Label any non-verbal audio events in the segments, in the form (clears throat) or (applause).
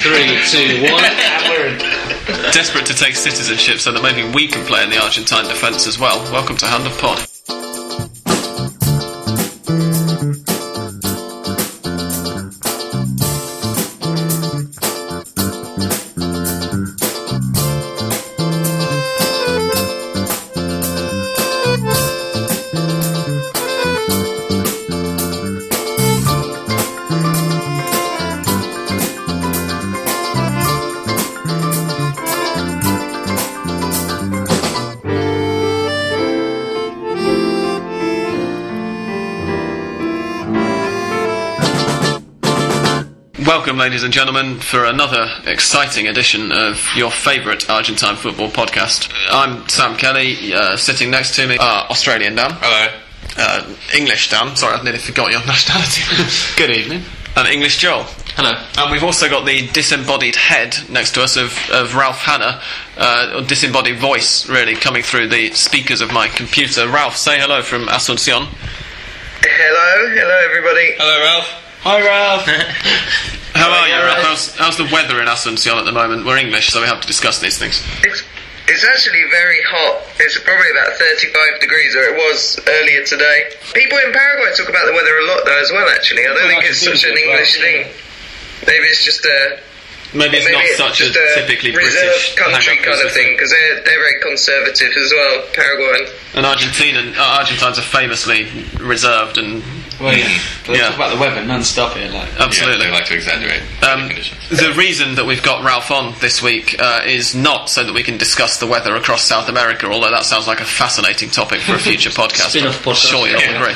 Three, two, one, and (laughs) we're Desperate to take citizenship so that maybe we can play in the Argentine defence as well. Welcome to Hand of Pod. Ladies and gentlemen, for another exciting edition of your favourite Argentine football podcast. I'm Sam Kelly. Uh, sitting next to me, uh, Australian Dan, Hello. uh, English Dan. Sorry, I nearly forgot your (laughs) nationality. Good evening. And English Joel. Hello. And we've also got the disembodied head next to us of, of Ralph Hanna, uh, or disembodied voice, really, coming through the speakers of my computer. Ralph, say hello from Asuncion. Hello, hello everybody. Hello, Ralph. Hi, (laughs) Ralph. (laughs) How are you. How's, how's the weather in Asuncion at the moment? We're English, so we have to discuss these things. It's, it's actually very hot. It's probably about 35 degrees, or it was earlier today. People in Paraguay talk about the weather a lot, though, as well, actually. I don't think it's such an English thing. Maybe it's just a. Maybe it's maybe not it's such a a typically British country kind of thing, because they're, they're very conservative as well, Paraguay. And Argentina, uh, Argentines are famously reserved and Well, yeah. Let's Yeah. talk about the weather non-stop here, like. absolutely. Yeah, they like to exaggerate Um, the conditions. the reason that we've got Ralph on this week uh, is not so that we can discuss the weather across South America, although that sounds like a fascinating topic for a future (laughs) podcast. Spin-off podcast. Sure, you'll agree.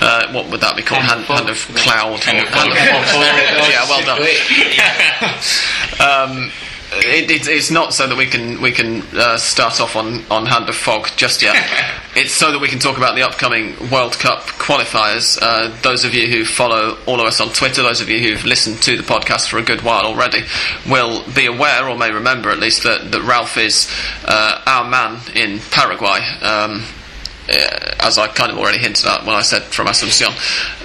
Uh, what would that be called? Hand, Hand hand of cloud. Hand of or hand fog. (laughs) yeah, well done. (laughs) Um, it, it, it's not so that we can we can uh, start off on, on hand of fog just yet. (laughs) it's so that we can talk about the upcoming World Cup qualifiers. Uh, those of you who follow all of us on Twitter, those of you who've listened to the podcast for a good while already, will be aware or may remember at least that, that Ralph is uh, our man in Paraguay. Um, uh, as I kind of already hinted at when I said from Asuncion.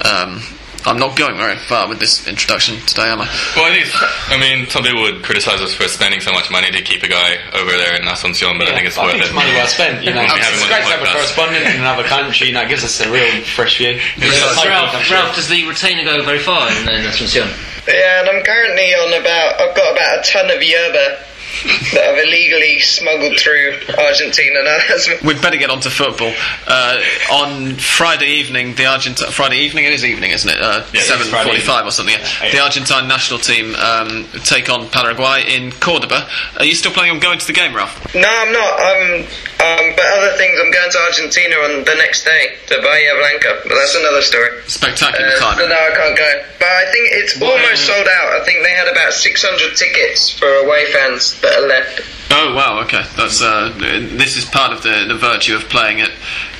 Um, I'm not going very far with this introduction today, am I? Well, I think, it's- I mean, some people would criticize us for spending so much money to keep a guy over there in Asuncion, but I think it's worth I worth think it. it's money well spent. You know, it's him great the to have a correspondent in another country. You know, it gives us a real fresh view. So (laughs) Ralph, Ralph, does the retainer go very far in, in Asuncion? Yeah, and I'm currently on about. I've got about a ton of yerba that I've illegally smuggled through Argentina. Now We'd better get on to football. Uh, on Friday evening, the Argentine Friday evening it is evening, isn't it? Uh, Yeah, it's Seven Friday forty-five or something. Yeah. The Argentine national team um, take on Paraguay in Cordoba. Are you still planning on going to the game, Ralph? No, I'm not. I'm, um, but other things, I'm going to Argentina on the next day to Bahia Blanca, but that's another story. Spectacular Uh, time. so no, I can't go. But I think it's almost sold out. I think they had about 600 tickets for away fans that are left. Oh wow, okay. That's uh, this is part of the, the virtue of playing at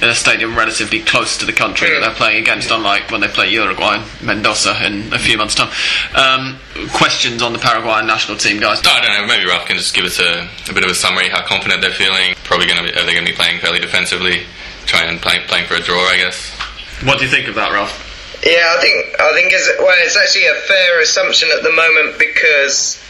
in a stadium relatively close to the country that they're playing against, unlike when they play Uruguay and Mendoza in a few months' time. Um, questions on the Paraguayan national team, guys? No, I don't know. Maybe Ralph can just give us a, a bit of a summary how confident they're feeling. Probably going to be are they going to be playing fairly defensively, trying and play, playing for a draw, I guess. What do you think of that, Ralph? Yeah, I think I think it's well, it's actually a fair assumption at the moment because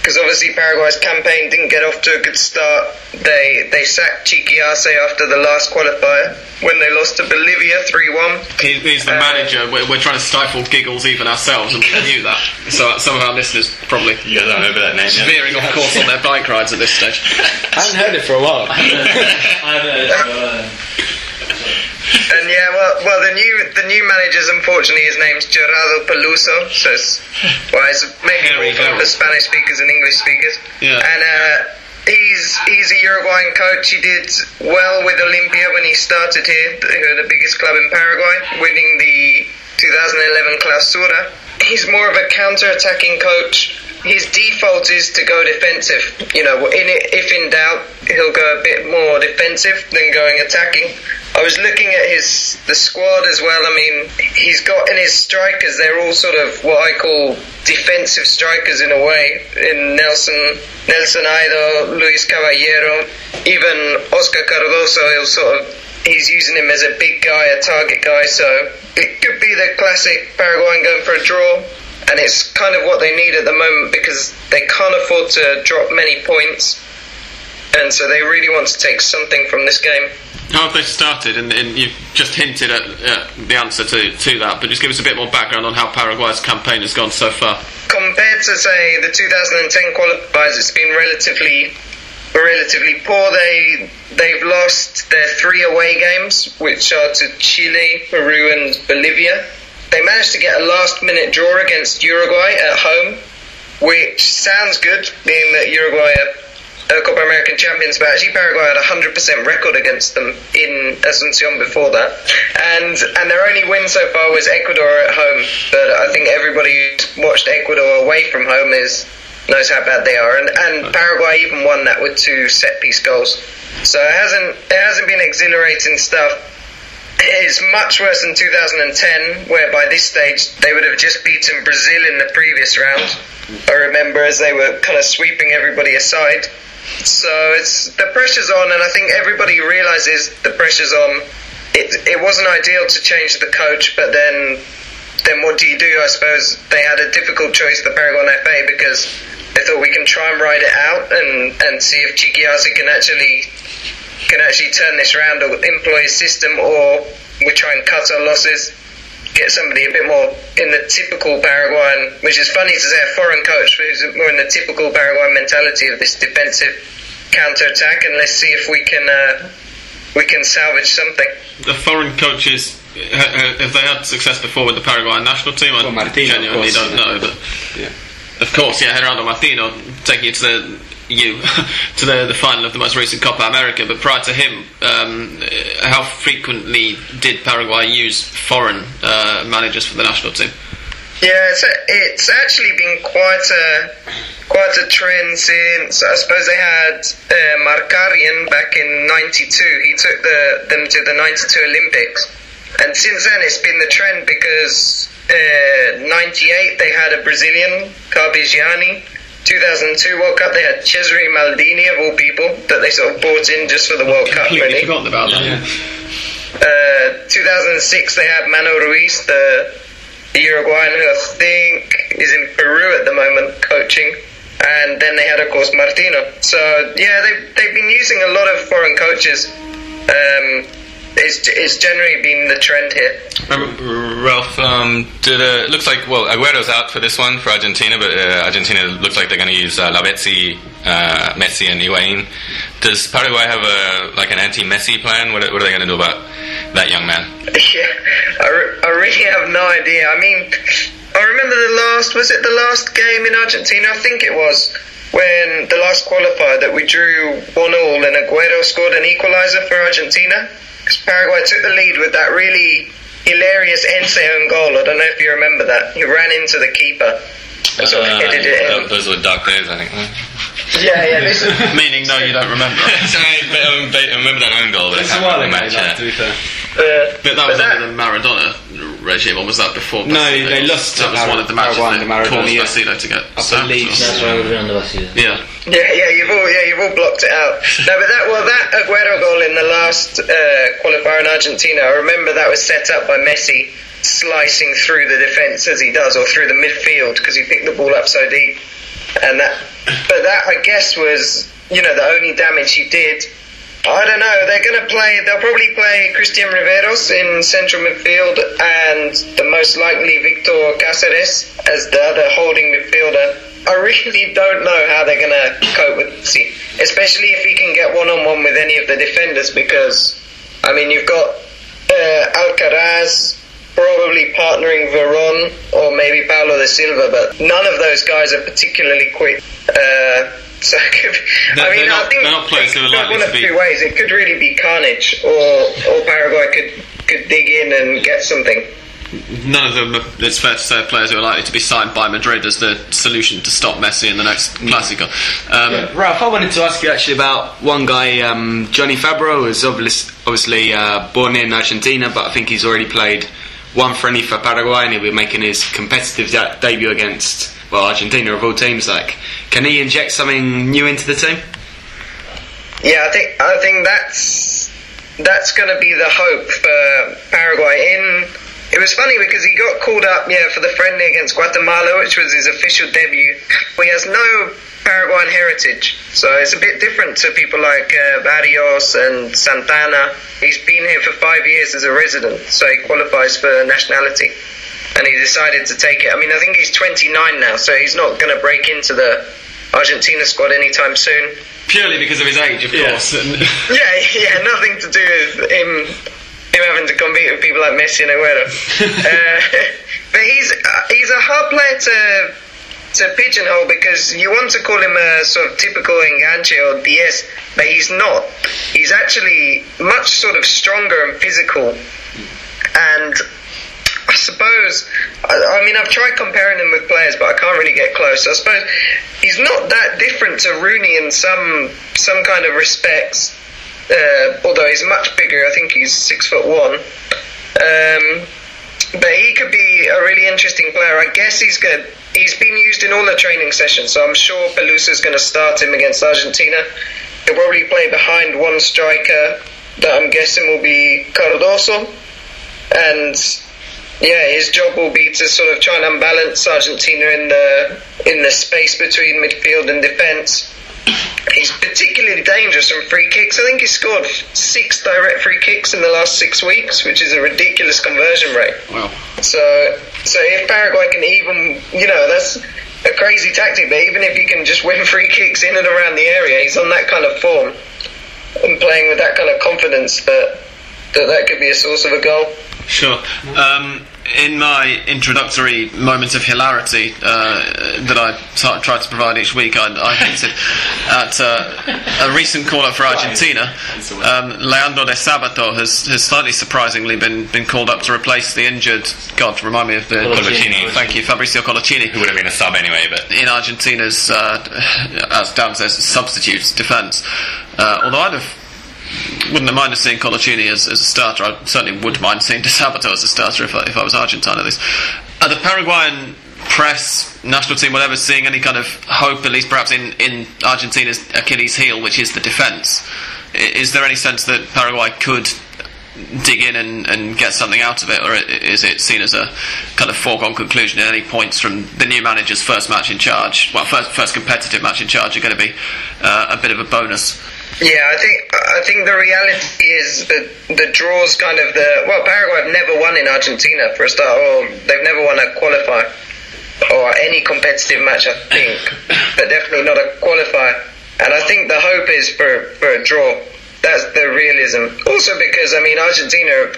because obviously Paraguay's campaign didn't get off to a good start. They they sacked Chiqui Arce after the last qualifier when they lost to Bolivia three one. He, he's the Uh, manager. We're, we're trying to stifle giggles even ourselves, and we knew that. (laughs) So some of our listeners probably You guys aren't over that name veering off course on their bike rides at this stage. (laughs) I haven't heard it for a while. (laughs) And yeah, well, well, the new the new manager's unfortunately his name's Gerardo Pelusso, so it's well, it's maybe more for Spanish speakers and English speakers. Yeah. And uh, he's he's a Uruguayan coach. He did well with Olympia when he started here, the, the biggest club in Paraguay, winning the 2011 Clausura. He's more of a counter-attacking coach. His default is to go defensive. You know, in if in doubt, he'll go a bit more defensive than going attacking. I was looking at his the squad as well. I mean, he's got in his strikers. They're all sort of what I call defensive strikers in a way. In Nelson, Nelson Haedo, Luis Caballero, even Oscar Cardoso. He'll sort of he's using him as a big guy, a target guy. So it could be the classic Paraguayan going for a draw. And it's kind of what they need at the moment because they can't afford to drop many points, and so they really want to take something from this game. How have they started? And, and you've just hinted at uh, the answer to, to that, but just give us a bit more background on how Paraguay's campaign has gone so far. compared to say the 2010 qualifiers, it's been relatively relatively poor. They they've lost their three away games, which are to Chile, Peru, and Bolivia. They managed to get a last minute draw against Uruguay at home, which sounds good, being that Uruguay are uh, Copa American champions, but actually Paraguay had a hundred percent record against them in Asuncion before that, and and their only win so far was Ecuador at home. But I think everybody who's watched Ecuador away from home is knows how bad they are, and and Paraguay even won that with two set piece goals. So it hasn't it hasn't been exhilarating stuff. It's much worse than 2010, where by this stage they would have just beaten Brazil in the previous round. I remember as they were kind of sweeping everybody aside. So it's the pressure's on, and I think everybody realizes the pressure's on. It it wasn't ideal to change the coach, but then then what do you do? I suppose they had a difficult choice, the Paragon FA, because they thought we can try and ride it out and, and see if Chiqui Arce can actually can actually turn this around or employ a system, or we try and cut our losses, get somebody a bit more in the typical Paraguayan, which is funny to say a foreign coach, but who's more in the typical Paraguayan mentality of this defensive counter attack, and let's see if we can uh, we can salvage something. The foreign coaches, ha- ha- have they had success before with the Paraguayan national team? I Well, Martino, genuinely course, don't yeah. know, but Yeah. of course, yeah, Gerardo Martino taking you to the you (laughs) to the, the final of the most recent Copa America. But prior to him, um, uh, how frequently did Paraguay use foreign uh, managers for the national team? Yeah, it's, it's actually been quite a quite a trend since I suppose they had uh, Markarian back in '92. He took the them to the '92 Olympics, and since then it's been the trend because '98 they had a Brazilian Carpegiani. 2002 World Cup they had Cesare Maldini of all people that they sort of brought in just for the World Cup. Completely Really. forgotten about that. Uh, 2006 they had Mano Ruiz, the, the Uruguayan who I think is in Peru at the moment coaching. And then they had, of course, Martino. So, yeah, they've, they've been using a lot of foreign coaches. Um, it's, it's generally been the trend here. Ralph, um, did, uh, it looks like well Aguero's out for this one for Argentina, but uh, Argentina looks like they're going to use uh, Lavezzi, uh, Messi, and Higuain. Does Paraguay have a like an anti-Messi plan? What, are- what are they going to do about that young man? (laughs) Yeah, I, re- I really have no idea. I mean, I remember the last, was it the last game in Argentina? I think it was. When the last qualifier that we drew 1 all and Aguero scored an equaliser for Argentina. Because Paraguay took the lead with that really hilarious own goal. I don't know if you remember that. He ran into the keeper. And sort of headed it. Uh, those were dark days, I think. Yeah, yeah. This is, (laughs) Meaning, no, you don't remember. (laughs) Sorry, but, um, but I remember that own goal, but It's a while ago, match. like, yeah. to be fair. uh, But that But was that- under the Maradona regime, or was that before? No, Basile? they lost That to was one of the matches Paraguay that under Maradona, caused yeah. Basile to get I sacked. believe. That's why we've been under Basile. Yeah. Yeah, yeah, you've all yeah, you've all blocked it out. No, but that well, that Aguero goal in the last uh, qualifier in Argentina, I remember that was set up by Messi slicing through the defence as he does, or through the midfield because he picked the ball up so deep, and that. But that I guess was you know the only damage he did. I don't know. They're going to play. They'll probably play Cristian Riveros in central midfield, and the most likely Victor Cáceres as the other holding midfielder. I really don't know how they're going to cope with Messi, especially if he can get one on one with any of the defenders. Because I mean, you've got uh, Alcaraz probably partnering Veron or maybe Paulo da Silva, but none of those guys are particularly quick. Uh, (laughs) so it could, They're- I mean, they're I think they're not players it who are could go likely one to of be- two ways. It could really be carnage, or or Paraguay could could dig in and get something. None of them, it's fair to say, are players who are likely to be signed by Madrid as the solution to stop Messi in the next Clasico. Um, Ralph, I wanted to ask you actually about one guy, um, Johnny Fabbro, who's obviously, obviously uh, born in Argentina, but I think he's already played one friendly for Paraguay and he'll be making his competitive de- debut against, well, Argentina of all teams. Like, can he inject something new into the team? Yeah, I think I think that's that's going to be the hope for Paraguay in it was funny because he got called up, yeah, for the friendly against Guatemala, which was his official debut. He has no Paraguayan heritage, so it's a bit different to people like uh, Barrios and Santana. He's been here for five years as a resident, so he qualifies for nationality. And he decided to take it. I mean, I think he's 29 now, so he's not going to break into the Argentina squad anytime soon. Purely because of his age, of Yeah. course. And- (laughs) Yeah, yeah, nothing to do with him him having to compete with people like Messi and Aguero. (laughs) uh, (laughs) but he's uh, he's a hard player to to pigeonhole because you want to call him a sort of typical enganche or DS, but he's not. He's actually much sort of stronger and physical, and I suppose, I, I mean, I've tried comparing him with players, but I can't really get close. I suppose he's not that different to Rooney in some some kind of respects. Uh, although he's much bigger, I think he's six foot one. Um, but he could be a really interesting player. I guess he's good. He's been used in all the training sessions, so I'm sure Pelusso's going to start him against Argentina. He'll probably play behind one striker that I'm guessing will be Cardoso, and yeah, his job will be to sort of try and unbalance Argentina in the in the space between midfield and defence. He's particularly dangerous from free kicks. I think he scored six direct free kicks in the last six weeks, which is a ridiculous conversion rate. Wow. So, so if Paraguay can even, you know, that's a crazy tactic. But even if he can just win free kicks in and around the area, he's on that kind of form and playing with that kind of confidence that that, that could be a source of a goal. Sure. Um, in my introductory moments of hilarity uh, that I t- try to provide each week, I, I hinted (laughs) at uh, a recent call up for Argentina. Um, Leandro de Sabato has, has slightly surprisingly been, been called up to replace the injured. God, remind me of the. Coloccini. Thank you, Fabricio Coloccini. Who would have been a sub anyway, but in Argentina's, uh, as Dan says, substitutes defence. Uh, although I'd have wouldn't have minded seeing Coloccini as, as a starter. I certainly would mind seeing De Sabato as a starter if I, if I was Argentine at least. Are the Paraguayan press, national team, whatever, seeing any kind of hope, at least perhaps in, in Argentina's Achilles heel, which is the defence? Is there any sense that Paraguay could dig in and, and get something out of it, or is it seen as a kind of foregone conclusion? Any points from the new manager's first match in charge, well, first, first competitive match in charge, are going to be uh, a bit of a bonus? Yeah, I think I think the reality is that the draws kind of the well, Paraguay have never won in Argentina for a start, or they've never won a qualifier or any competitive match, I think, but definitely not a qualifier. And I think the hope is for for a draw. That's the realism. Also because I mean Argentina.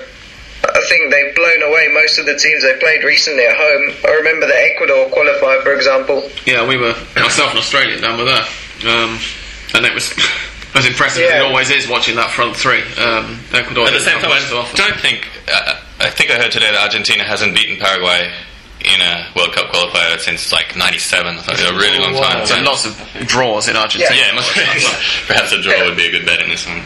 I think they've blown away most of the teams they played recently at home. I remember the Ecuador qualifier, for example. Yeah, we were myself and Australia down with there, um, and it was as impressive as it always is watching that front three. Um, Ecuador at the same time, I don't think. Uh, I think I heard today that Argentina hasn't beaten Paraguay in a World Cup qualifier since like '97. I think a really long time. So lots of draws in Argentina. yeah, it must (laughs) perhaps a draw would be a good bet in this one.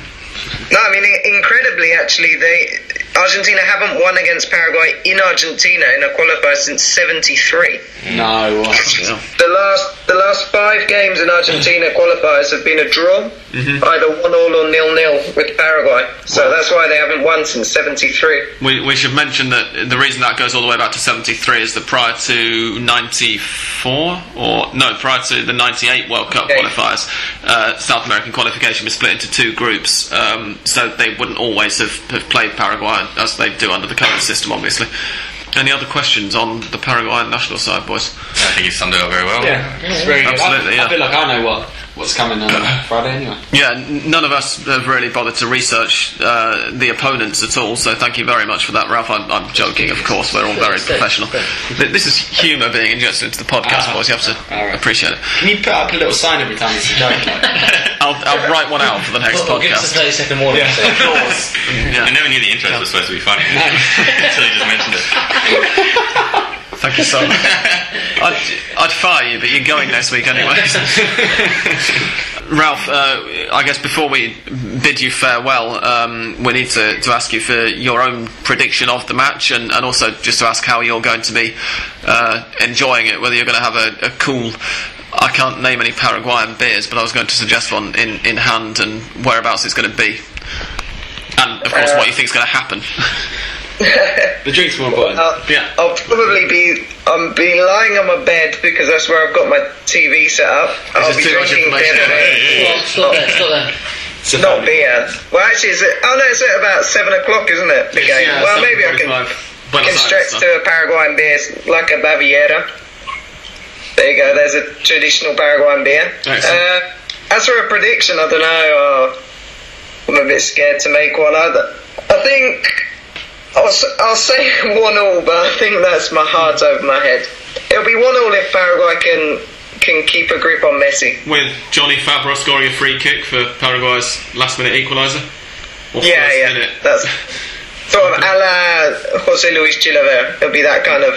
No, I mean incredibly. Actually, they Argentina haven't won against Paraguay in Argentina in a qualifier since '73. No. The last the last five games in Argentina qualifiers have been a draw, either one all or nil nil with Paraguay. So that's why they haven't won since '73. We, we should mention that the reason that goes all the way back to 73 is that prior to 94, or no, prior to the 98 World Cup Okay. qualifiers, uh, South American qualification was split into two groups, um, so they wouldn't always have, have played Paraguay Uh, as they do under the current system, obviously. Any other questions on the Paraguayan national side, boys? I think you summed it up very well. Yeah, it's very good. Absolutely, I, yeah. I feel like I know what what's coming on Friday anyway. Yeah, none of us have really bothered to research uh, the opponents at all, so thank you very much for that, Ralph. I'm, I'm joking, of course, we're all very professional. This is humour being injected into the podcast, Ah, boys, you have to all right. appreciate it. Can you put up a little sign every time it's a joke? Like? (laughs) I'll, I'll write one out for the next Well, give us a podcast. 30 second warning. Applause. I never knew the intro was supposed to be funny (laughs) until you just mentioned it. (laughs) Thank you so much. (laughs) I'd, I'd fire you, but you're going next week anyway. (laughs) Ralph, uh, I guess before we bid you farewell, um, we need to, to ask you for your own prediction of the match and, and also just to ask how you're going to be uh, enjoying it, whether you're going to have a, a cool. I can't name any Paraguayan beers, but I was going to suggest one in, in hand and whereabouts it's going to be. And, of course, what you think is going to happen. (laughs) (laughs) The drink's more important. I'll, Yeah. I'll probably be I'm be lying on my bed because that's where I've got my TV set up. I'll is be too much drinking information. beer. Stop there, stop there. It's Not beer. Well, actually, is it? Oh no, it's at about seven o'clock, isn't it? The game. Yeah, well, maybe I can, 7:45. can Aires stretch stuff. to a Paraguayan beer like a Baviera. There you go. There's a traditional Paraguayan beer. Uh, as for a prediction, I don't know. Uh, I'm a bit scared to make one. I, I think I'll, s- I'll say (laughs) one all, but I think that's my heart over my head. It'll be one all if Paraguay can can keep a grip on Messi. With Johnny Fabbro scoring a free kick for Paraguay's last minute equaliser. Or Yeah, yeah. minute. That's (laughs) sort of a la Jose Luis Chilavert. It'll be that kind of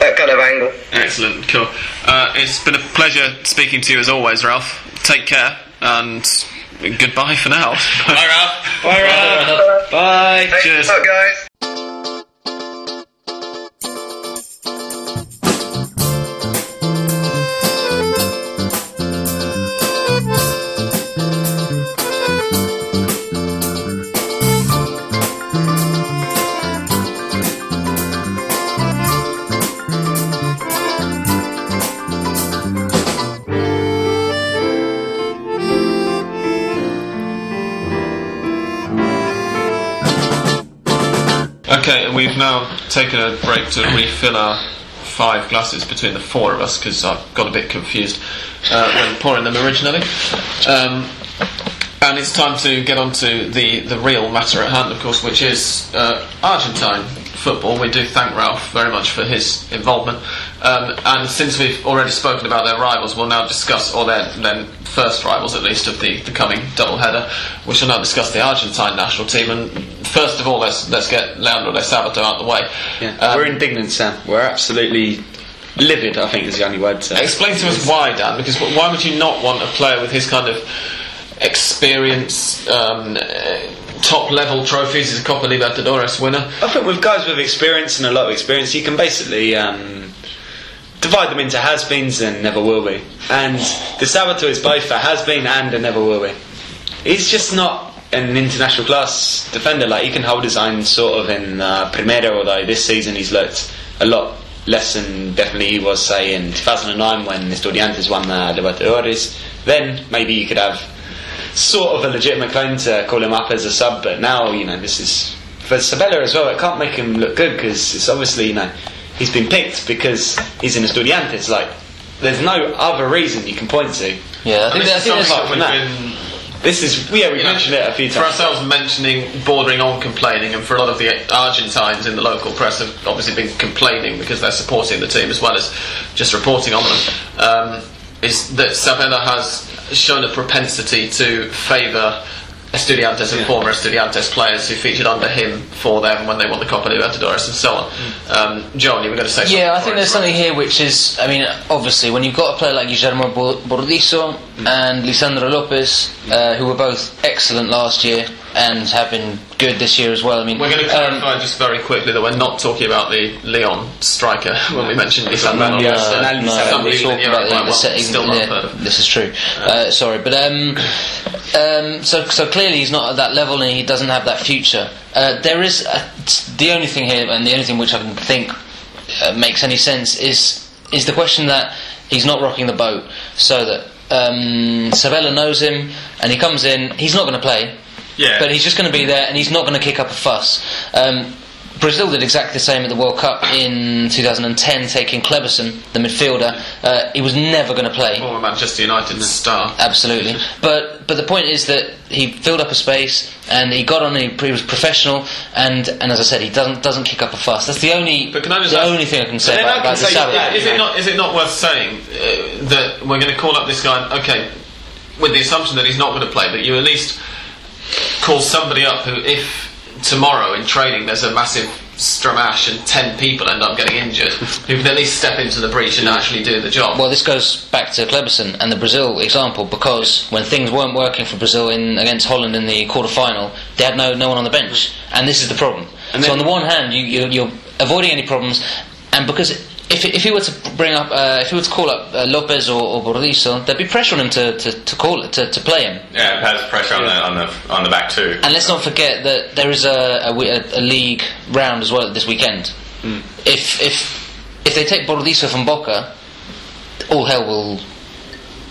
that kind of angle. Excellent, cool. Uh, it's been a pleasure speaking to you as always, Ralph. Take care and goodbye for now. Bye, Ralph. (laughs) Bye, Ralph. Bye. Thanks Cheers. a lot, guys. We've now taken a break to refill our five glasses between the four of us because I got a bit confused uh, when pouring them originally. Um, and it's time to get on to the, the real matter at hand, of course, which is uh, Argentine football. We do thank Ralph very much for his involvement. Um, and since we've already spoken about their rivals, we'll now discuss, or their, their first rivals at least, of the, the coming double header. We shall now discuss the Argentine national team. And first of all, let's, let's get Leandro de Sabato out of the way. Yeah. Um, We're indignant, Sam. We're absolutely livid, I think is the only word to. Explain to us why, Dan, because why would you not want a player with his kind of experience, um, top level trophies? He's a Copa Libertadores winner. I think with guys with experience and a lot of experience, you can basically um, divide them into has-beens and never will be. And De Sabato is both a has-been and a never will be. He's just not an international class defender. Like he can hold his own sort of in uh, Primera, although this season he's looked a lot less than definitely he was, say, in 2009 when Estudiantes won the Libertadores. Then maybe you could have sort of a legitimate claim to call him up as a sub, but now, you know, this is. For Sabella as well, it can't make him look good because it's obviously, you know, he's been picked because he's in Estudiantes. Like, there's no other reason you can point to. Yeah, I think, this I is think something there's. that we've that. This is, yeah, we you know, mentioned it a few times. For ourselves, mentioning bordering on complaining, and for a lot of the Argentines in the local press have obviously been complaining because they're supporting the team as well as just reporting on them. Um, is that Sabella has shown a propensity to favour Estudiantes and Yeah. former Estudiantes players who featured under him for them when they won the Copa Libertadores and so on. Um, John, you were going to say something. Yeah, I think there's something here which is, I mean, obviously, when you've got a player like Guillermo Bo- Burdisso and Lisandro Lopez, uh, who were both excellent last year and have been good this year as well. I mean, We're going to um, clarify just very quickly that we're not talking about the Leon striker (laughs) when we mentioned Lisandro Yeah, Lopez. so now no, Somebody we that talk you're about the, the well, setting. still not yeah, this is true. Uh, sorry, but um, um, so so clearly he's not at that level and he doesn't have that future. Uh, there is a, the only thing here, and the only thing which I can think uh, makes any sense is is the question that he's not rocking the boat, so that um, Sabella knows him and he comes in. He's not going to play. Yeah. But he's just going to be there and he's not going to kick up a fuss. Um, Brazil did exactly the same at the World Cup in 2010, taking Kleberson, the midfielder. Uh, he was never going to play. Former Manchester United star. Absolutely, but but the point is that he filled up a space and he got on. He, he was professional, and and as I said, he doesn't doesn't kick up a fuss. That's the only But can I just the ask- only thing I can say about, about say Is it not? Is it not worth saying uh, that we're going to call up this guy? Okay, with the assumption that he's not going to play, but you at least call somebody up who, if tomorrow in training there's a massive stramash and ten people end up getting injured, who can at least step into the breach and actually do the job. Well, this goes back to Kleberson and the Brazil example because when things weren't working for Brazil in against Holland in the quarter final, they had no no one on the bench, and this is the problem. And so on the one hand, you, you you're avoiding any problems, and because if, if he were to bring up, uh, if he were to call up uh, Lopez or, or Burdisso, there'd be pressure on him to, to, to call it to, to play him. Yeah, it has pressure on the on the on the back too. And let's not forget that there is a, a, a, a league round as well this weekend. If if if they take Burdisso from Boca, all hell will.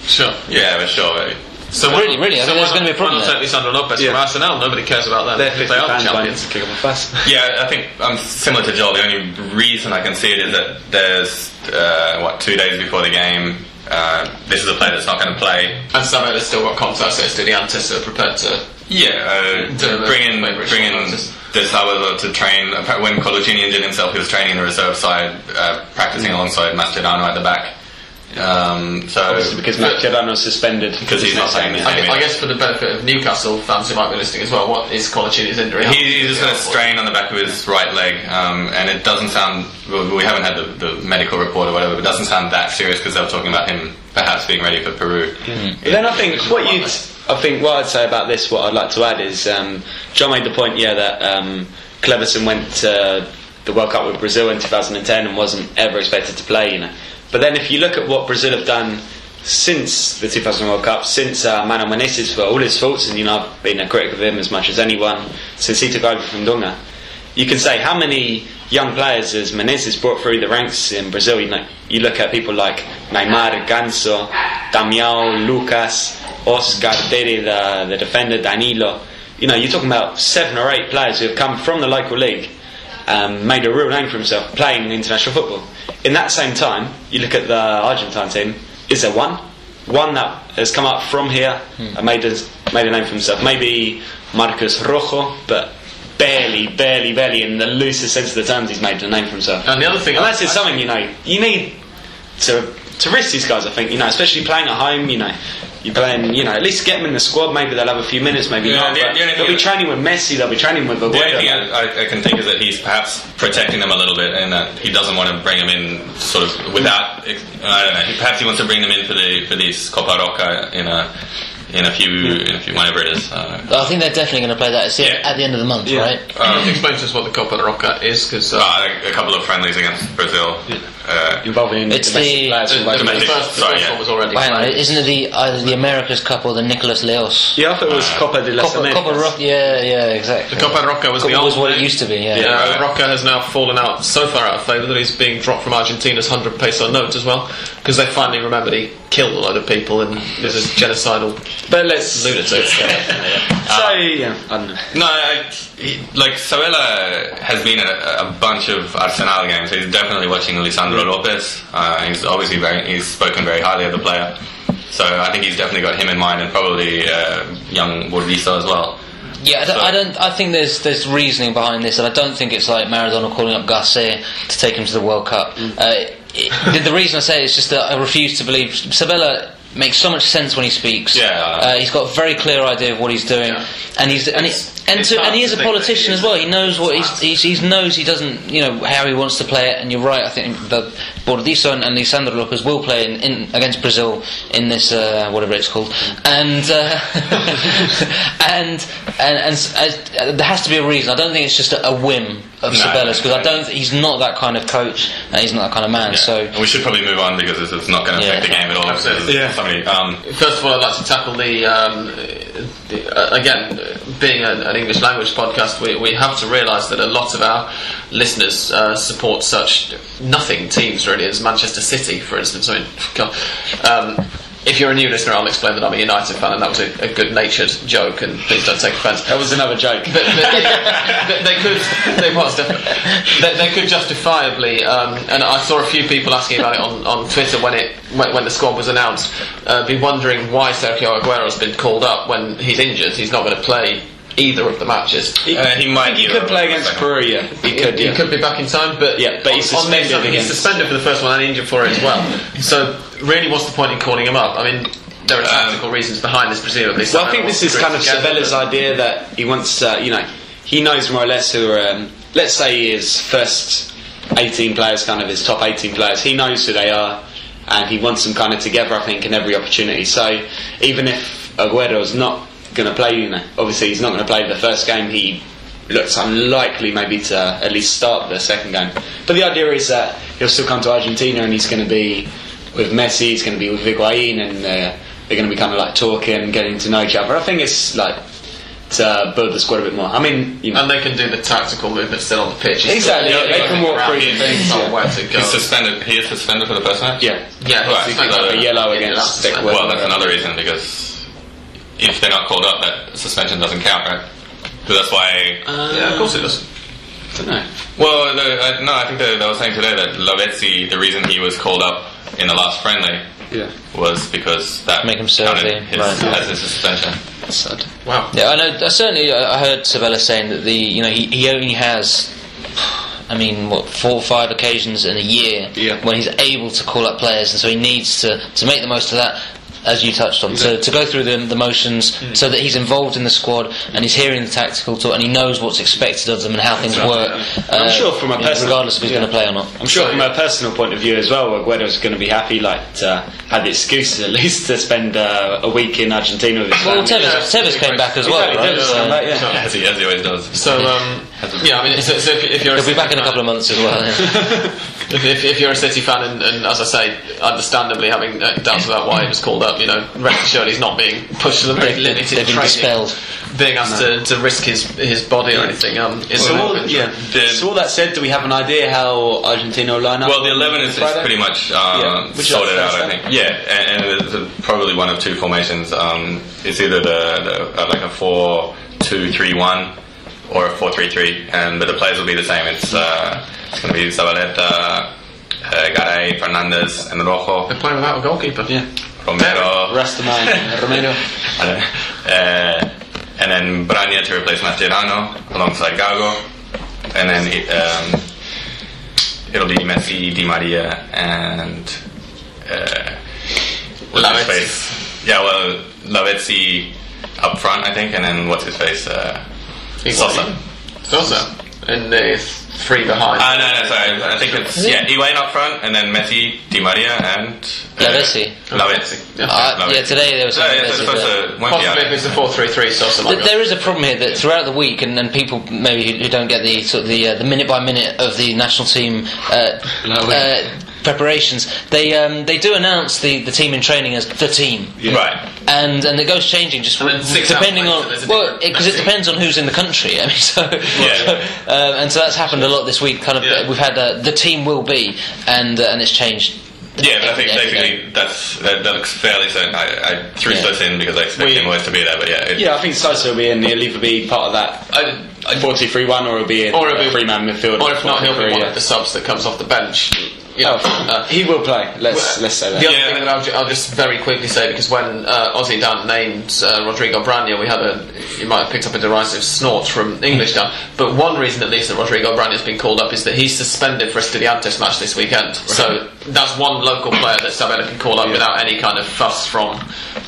Sure. Yeah, for sure. So Really, really, I think there's gonna be a not- problem Why not there. take Lisandro Lopez Yeah. from Arsenal? Nobody cares about that. They're because 50 they are the champions. to a fuss. Yeah, I think I'm similar to Joel. The only reason I can see it is that there's uh, what two days before the game. Uh, this is a player that's not going to play. And Sabella's still got contacts at Estudiantes who are prepared to. Yeah, uh, To bring in bring in Fernandez. De Salvador to train. When Coloccini injured himself, he was training in the reserve side, uh, practicing alongside Mascherano at the back. Um, so Obviously because Mascherano's suspended. Because he's not playing it. this I, gu- I guess for the benefit of Newcastle fans who might be listening as well, what is Coloccini's injury? He, he's just got a strain on the back of his right leg, um, and it doesn't sound. Well, we haven't had the, the medical report or whatever, but it doesn't sound that serious because they were talking about him perhaps being ready for Peru. But then I think what you, I think what I'd say about this, what I'd like to add is, um, John made the point, yeah, that um, Kleberson went to the World Cup with Brazil in 2010 and wasn't ever expected to play, you know. But then if you look at what Brazil have done since the 2000 World Cup, since uh, Mano Menezes, for all his faults, and you know I've been a critic of him as much as anyone since he took over from Dunga. You can say how many young players has Menezes brought through the ranks in Brazil. You know, you look at people like Neymar, Ganso, Damião, Lucas, Oscar, Tere, the, the defender, Danilo. You know, you're talking about seven or eight players who have come from the local league, um, made a real name for himself playing international football. In that same time, you look at the Argentine team. Is there one? One that has come up from here and made a, made a name for himself. Maybe Marcos Rojo, but barely, barely, barely, in the loosest sense of the terms, he's made a name for himself. And the other thing, And that's I- something, you know, you need to to risk these guys, I think, you know, especially playing at home, you know. You're playing, you know, at least get them in the squad. Maybe they'll have a few minutes, maybe Yeah, not. the- the they'll be training with Messi. They'll be training with The only thing I, I, I can think is that he's perhaps protecting them a little bit, and that he doesn't want to bring them in sort of without. I don't know. Perhaps he wants to bring them in for the for these Copa Roca in a in a few in a few whenever it is. Uh, I think they're definitely going to play that. It's Yeah. at the end of the month, Yeah. right? um, Explain to us what the Copa de Roca is, because uh, uh, a couple of friendlies against Brazil. Uh, involving It's domestic the- players from the, both the, Domestic- first, the sorry, first yeah. one was already Well, hang on, isn't it the either the America's Cup or the Nicolas Leoz? Yeah, I thought it was Copa de las Copa, Americas. Copa Rock, yeah, yeah, exactly. The Copa Roca was the Copa old was what it used to be, yeah. Yeah, right. Roca has now fallen out so far out of favour that he's being dropped from Argentina's 100 peso note as well, because they finally remembered he killed a load of people and was a genocidal But let's. lunatic. So, yeah, I don't know. No, I, he, like Sabella has been at a, a bunch of Arsenal games. He's definitely watching Lisandro Lopez. Uh, he's obviously very, he's spoken very highly of the player. So I think he's definitely got him in mind, and probably uh, young Burdisso as well. Yeah, I don't, So- I don't. I think there's there's reasoning behind this, and I don't think it's like Maradona calling up Garcia to take him to the World Cup. Uh, it, the, the reason I say it is just that I refuse to believe Sabella makes so much sense when he speaks. Yeah. uh, he's got a very clear idea of what he's doing, Yeah. and he's and, he, and, to, and he is a politician as well. He knows what he's, he's he knows he doesn't you know how he wants to play it. And you're right. I think that Burdisso and, and Lisandro Lopez will play in, in against Brazil in this uh, whatever it's called, and uh, (laughs) and and and s- uh, there has to be a reason. I don't think it's just a, a whim of No, Sabella's because no. I don't. He's not that kind of coach, and he's not that kind of man. So And we should probably move on because it's, is not going to Yeah. affect the game at all. Absolutely. Yeah. Somebody, um, First of all, I'd like to tackle the, um, the uh, again, uh, being an, an English language podcast, we, we have to realise that a lot of our listeners uh, support such nothing teams really as Manchester City, for instance. I mean, (laughs) God, um, if you're a new listener, I'll explain that I'm a United fan, and that was a, a good-natured joke, and please don't take offence. That was another joke. they, they, they could, they was they, they could justifiably, um, and I saw a few people asking about it on, on Twitter when it when, when the squad was announced, uh, be wondering why Sergio Aguero's been called up when he's injured. He's not going to play either of the matches. uh, he might. He could play against second. Peru, yeah. He could, He could be back in time, but Yeah, but he's on- on suspended He's suspended for the first one and injured for it as well. So really, what's the point in calling him up? I mean, there are tactical reasons behind this, presumably. Well, I think this is kind of Sabella's idea. idea that he wants, uh, you know, he knows more or less who are, um, let's say his first 18 players, kind of his top 18 players, he knows who they are and he wants them kind of together, I think, in every opportunity. So even if Aguero's not going to play, you know, obviously he's not going to play the first game, he looks unlikely maybe to at least start the second game. But the idea is that he'll still come to Argentina and he's going to be with Messi, he's going to be with Higuain, and uh, they're going to be kind of like talking, getting to know each other. I think it's like to build the squad a bit more. I mean, you know, And they can do the tactical movement still on the pitch. He's Exactly, still- they can walk through the He's things, told yeah. where to go. He's suspended. He is suspended for the first match. yeah, Yeah, he's Right, suspended. like a yellow against that's Well, that's another reason because if they're not called up, that suspension doesn't count, right? Because that's why. Uh, yeah, of course it does. I don't know. Well, the, I, no, I think they, they were saying today that Lavezzi, the reason he was called up in the last friendly Yeah, was because that Make him serve counted his, right. as his suspension. That's sad. Wow. Yeah, I know. I certainly, I I heard Sabella saying that the you know he, he only has, I mean, what four or five occasions in a year Yeah. when he's able to call up players, and so he needs to to make the most of that. As you touched on, to, to go through the, the motions so that he's involved in the squad and he's hearing the tactical talk and he knows what's expected of them and how things work. I'm sure from a you know, personal- regardless if he's yeah. going to play or not. I'm sure So, from yeah. a personal point of view as well, Aguero's going to be happy, like to have the excuse at (laughs) least to spend uh, a week in Argentina with his Well, family. Tevez, Tevez came back as well, Exactly, right? Tevez So- back, yeah. (laughs) As he, as he always does. So, um, yeah, I mean, so, so if, if you're He'll be back in a couple of months as well. yeah. (laughs) If, if, if you're a City fan, and, and as I say, understandably having uh, doubts about why he was called up, you know, rest assured he's not being pushed to the very They've- limit in they've been training, dispelled. being asked to, to risk his his body or anything. Um, is So all, yeah. The- so all that said, do we have an idea how Argentina will line up? Well, the 11 is, is pretty much uh, Yeah. Sorted out, I think. Yeah, and, and it's uh, probably one of two formations. Um, it's either the, the uh, like a 4 2 3 1 or a 4 3 3, and but the players will be the same. It's uh, it's going to be Zabaleta, uh, Garay, Fernandez, and Rojo, They're playing without a goalkeeper. Yeah. Romero, Rastaman, (laughs) Romero. Uh, and then Braña to replace Mascherano alongside Gago. And then it, um, it'll be Messi, Di Maria, and uh, what's his face? Yeah, well, Lavezzi up front, I think, and then what's his face? Uh, Sosa. Sosa. And the three behind. Ah, no, no, sorry. I think it's yeah, Higuain up front, and then Messi, Di Maria, and uh, Lavezzi. Lavezzi. Yeah. Uh, Lavezzi. yeah, today there was So, yeah, Lavezzi, so it's supposed won't be Possibly out. if it's a 4 3 3, Sosa Th- go. There is a problem here that throughout the week, and, and people maybe who, who don't get the sort of the uh, the minute by minute of the national team uh, No, uh, preparations, they um, they do announce the, the team in training as the team, Right. and and it goes changing just six depending on there's well because it team. depends on who's in the country. (laughs) I mean, so Yeah. um, and so that's happened a lot this week. Kind of Yeah. we've had uh, the team will be, and uh, and it's changed. Yeah, but I think every- every day. basically that's that, that looks fairly certain. I, I threw Yeah. Sosa in because I expect We- him always to be there, but yeah, it, Yeah, I think Sosa will be in. He'll either be part of that I, I, 4 2 3 1 or he'll be in Or he'll be- a three man midfield. or if not, he'll be 4-3-3, one yeah. of the subs that comes off the bench. You know, Oh, uh, he will play. Let's let's say that. The other Yeah. thing that I'll, ju- I'll just very quickly say, because when uh, Ozzy Dan named uh, Rodrigo Braña, we had a, you might have picked up a derisive snort from English Dan, but one reason at least that Rodrigo Braña's been called up is that he's suspended for a Studiantes match this weekend. So that's one local player that Sabella can call up without any kind of fuss from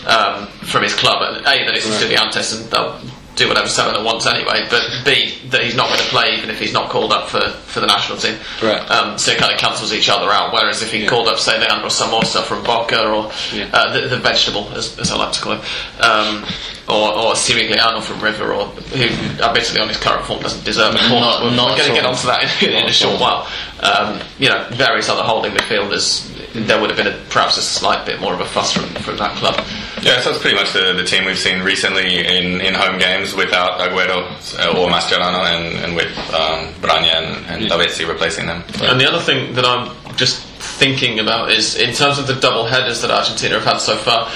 um, from his club. And A, that it's Studiantes and they'll do whatever Sabella wants anyway, but B, that he's not going to play even if he's not called up for, for the national team. Right. Um, so it kind of cancels each other out. Whereas if he called up, say, Leandro Somoza from Boca, or Yeah. uh, the, the vegetable, as, as I like to call him, um, or, or Cirigliano from River, or who, admittedly, on his current form, doesn't deserve a call. We're, not going to get onto that in, in a short while. Um, you know, various other holding midfielders. There would have been a, perhaps a slight bit more of a fuss from, from that club. Yeah. So it's pretty much the, the team we've seen recently in, in home games without Aguero or Mascherano, and, and with um, Braña and, and Lavezzi replacing them. And the other thing that I'm just thinking about is in terms of the double headers that Argentina have had so far.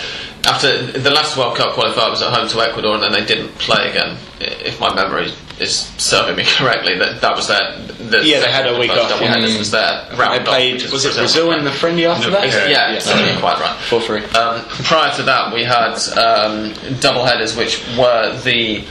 After the last World Cup qualifier was at home to Ecuador, and then they didn't play again. If my memory is serving me (laughs) correctly, that that was their the Yeah, they had a week off, double yeah. was their round off, played. is Was it Brazil in the friendly after that? Yeah, yeah. so you're quite right. 4 3. Um, prior to that, we had um, double headers, which were the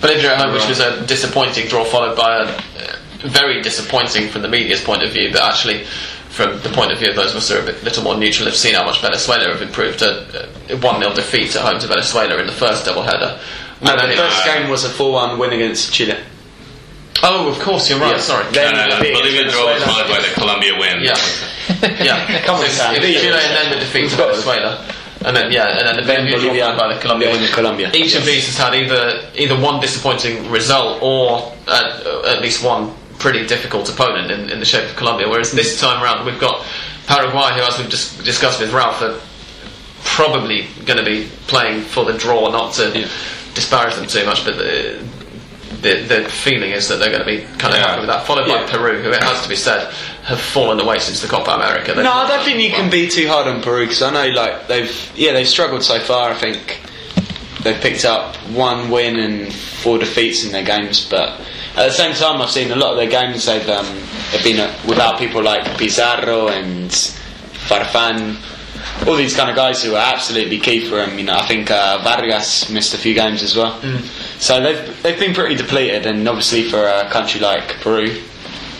Bolivia at home, which was a disappointing draw, followed by a uh, very disappointing from the media's point of view, but actually. From the point of view of those of us who are a bit, little more neutral, have seen how much Venezuela have improved. A a 1 0 defeat at home to Venezuela in the first double header. No, And the then it- first game was a 4 1 win against Chile. Oh, of course, you're right. Yeah. Sorry. Then- And, uh, beat Bolivia draw was Venezuela. followed by the Colombia win. Yeah. (laughs) yeah. Come on, It's- Sam, it's Chile and then the defeat to We've got it. Venezuela. And then yeah, and then the Then Bolivia Bolivia, by the Colombia. then Colombia. Each of these has had either either one disappointing result or uh, at least one pretty difficult opponent in, in the shape of Colombia. Whereas this mm. time around, we've got Paraguay, who, as we've just discussed with Ralph, are probably going to be playing for the draw, not to disparage them too much, but the, the, the feeling is that they're going to be kind of Yeah. happy with that. Followed by Peru, who, it has to be said, have fallen away since the Copa America. They've No, I don't think you well. can be too hard on Peru because I know like they've yeah they've struggled so far. I think they've picked up one win and four defeats in their games, but at the same time, I've seen a lot of their games. They've um, they've been uh, without people like Pizarro and Farfan. All these kind of guys who are absolutely key for them. You know, I think uh, Vargas missed a few games as well. So they've they've been pretty depleted, and obviously for a country like Peru,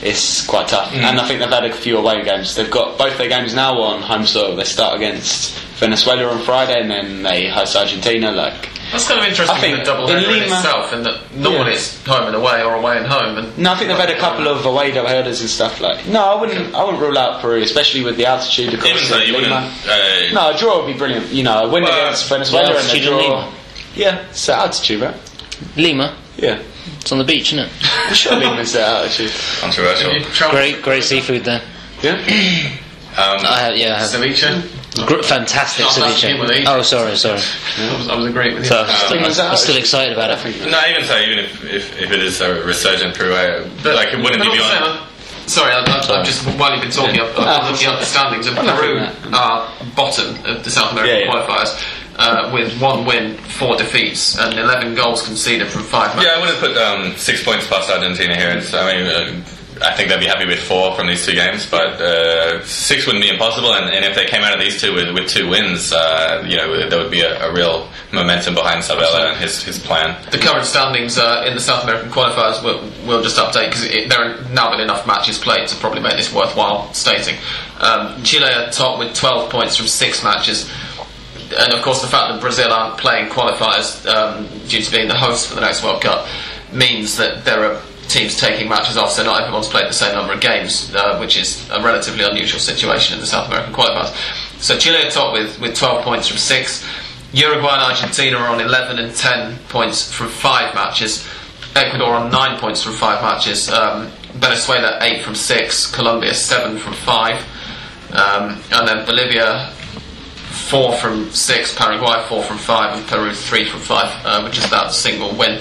it's quite tough. And I think they've had a few away games. They've got both their games now on home soil. They start against Venezuela on Friday, and then they host Argentina. Like, That's kind of interesting. I think the double in header in, itself, and that normally Yeah. it's home and away or away and home. And no, I think they've had a couple of away double headers and stuff. Like, no, I wouldn't. I wouldn't rule out Peru, especially with the altitude. Of Even course, so, of you. Lima. Uh, No, a draw would be brilliant. You know, a win Well, against Venezuela the and a altitude in draw. Lima. Yeah, it's at altitude, right? Lima. Yeah, It's on the beach, isn't it? I'm (laughs) sure Lima's at altitude. controversial. You travel Great, great seafood there. Yeah. (clears throat) Um, I have, yeah, I have. Ceviche. Gr- fantastic No, that's ceviche. Oh, sorry, sorry. I was, I was agreeing with you. So, I'm, still, Lima's I'm still excited about it. no, even so, even if, if, if it is a resurgent Peru, I, like it wouldn't be all the beyond. same, I'm- Sorry, I, I, I've just while you've been talking, I've, I've been looking up the standings, and Peru are bottom of the South American Yeah, yeah. qualifiers uh, with one win, four defeats, and 11 goals conceded from five matches. Yeah, I wouldn't put um, six points past Argentina here. It's, I mean, uh, I think they'd be happy with four from these two games, but uh, six wouldn't be impossible. And, and if they came out of these two with, with two wins, uh, you know, there would be a, a real momentum behind Sabella and his, his plan. The current standings uh, in the South American qualifiers we'll, we'll just update because there are now been enough matches played to probably make this worthwhile stating. Um, Chile are top with 12 points from six matches. And of course, the fact that Brazil aren't playing qualifiers um, due to being the host for the next World Cup means that there are teams taking matches off, so not everyone's played the same number of games, uh, which is a relatively unusual situation in the South American qualifiers. So Chile are top with, with 12 points from six. Uruguay and Argentina are on 11 and 10 points from five matches. Ecuador on 9 points from five matches. Um, Venezuela 8 from 6. Colombia 7 from 5. Um, and then Bolivia 4 from 6. Paraguay 4 from 5. And Peru 3 from 5, uh, which is that single win.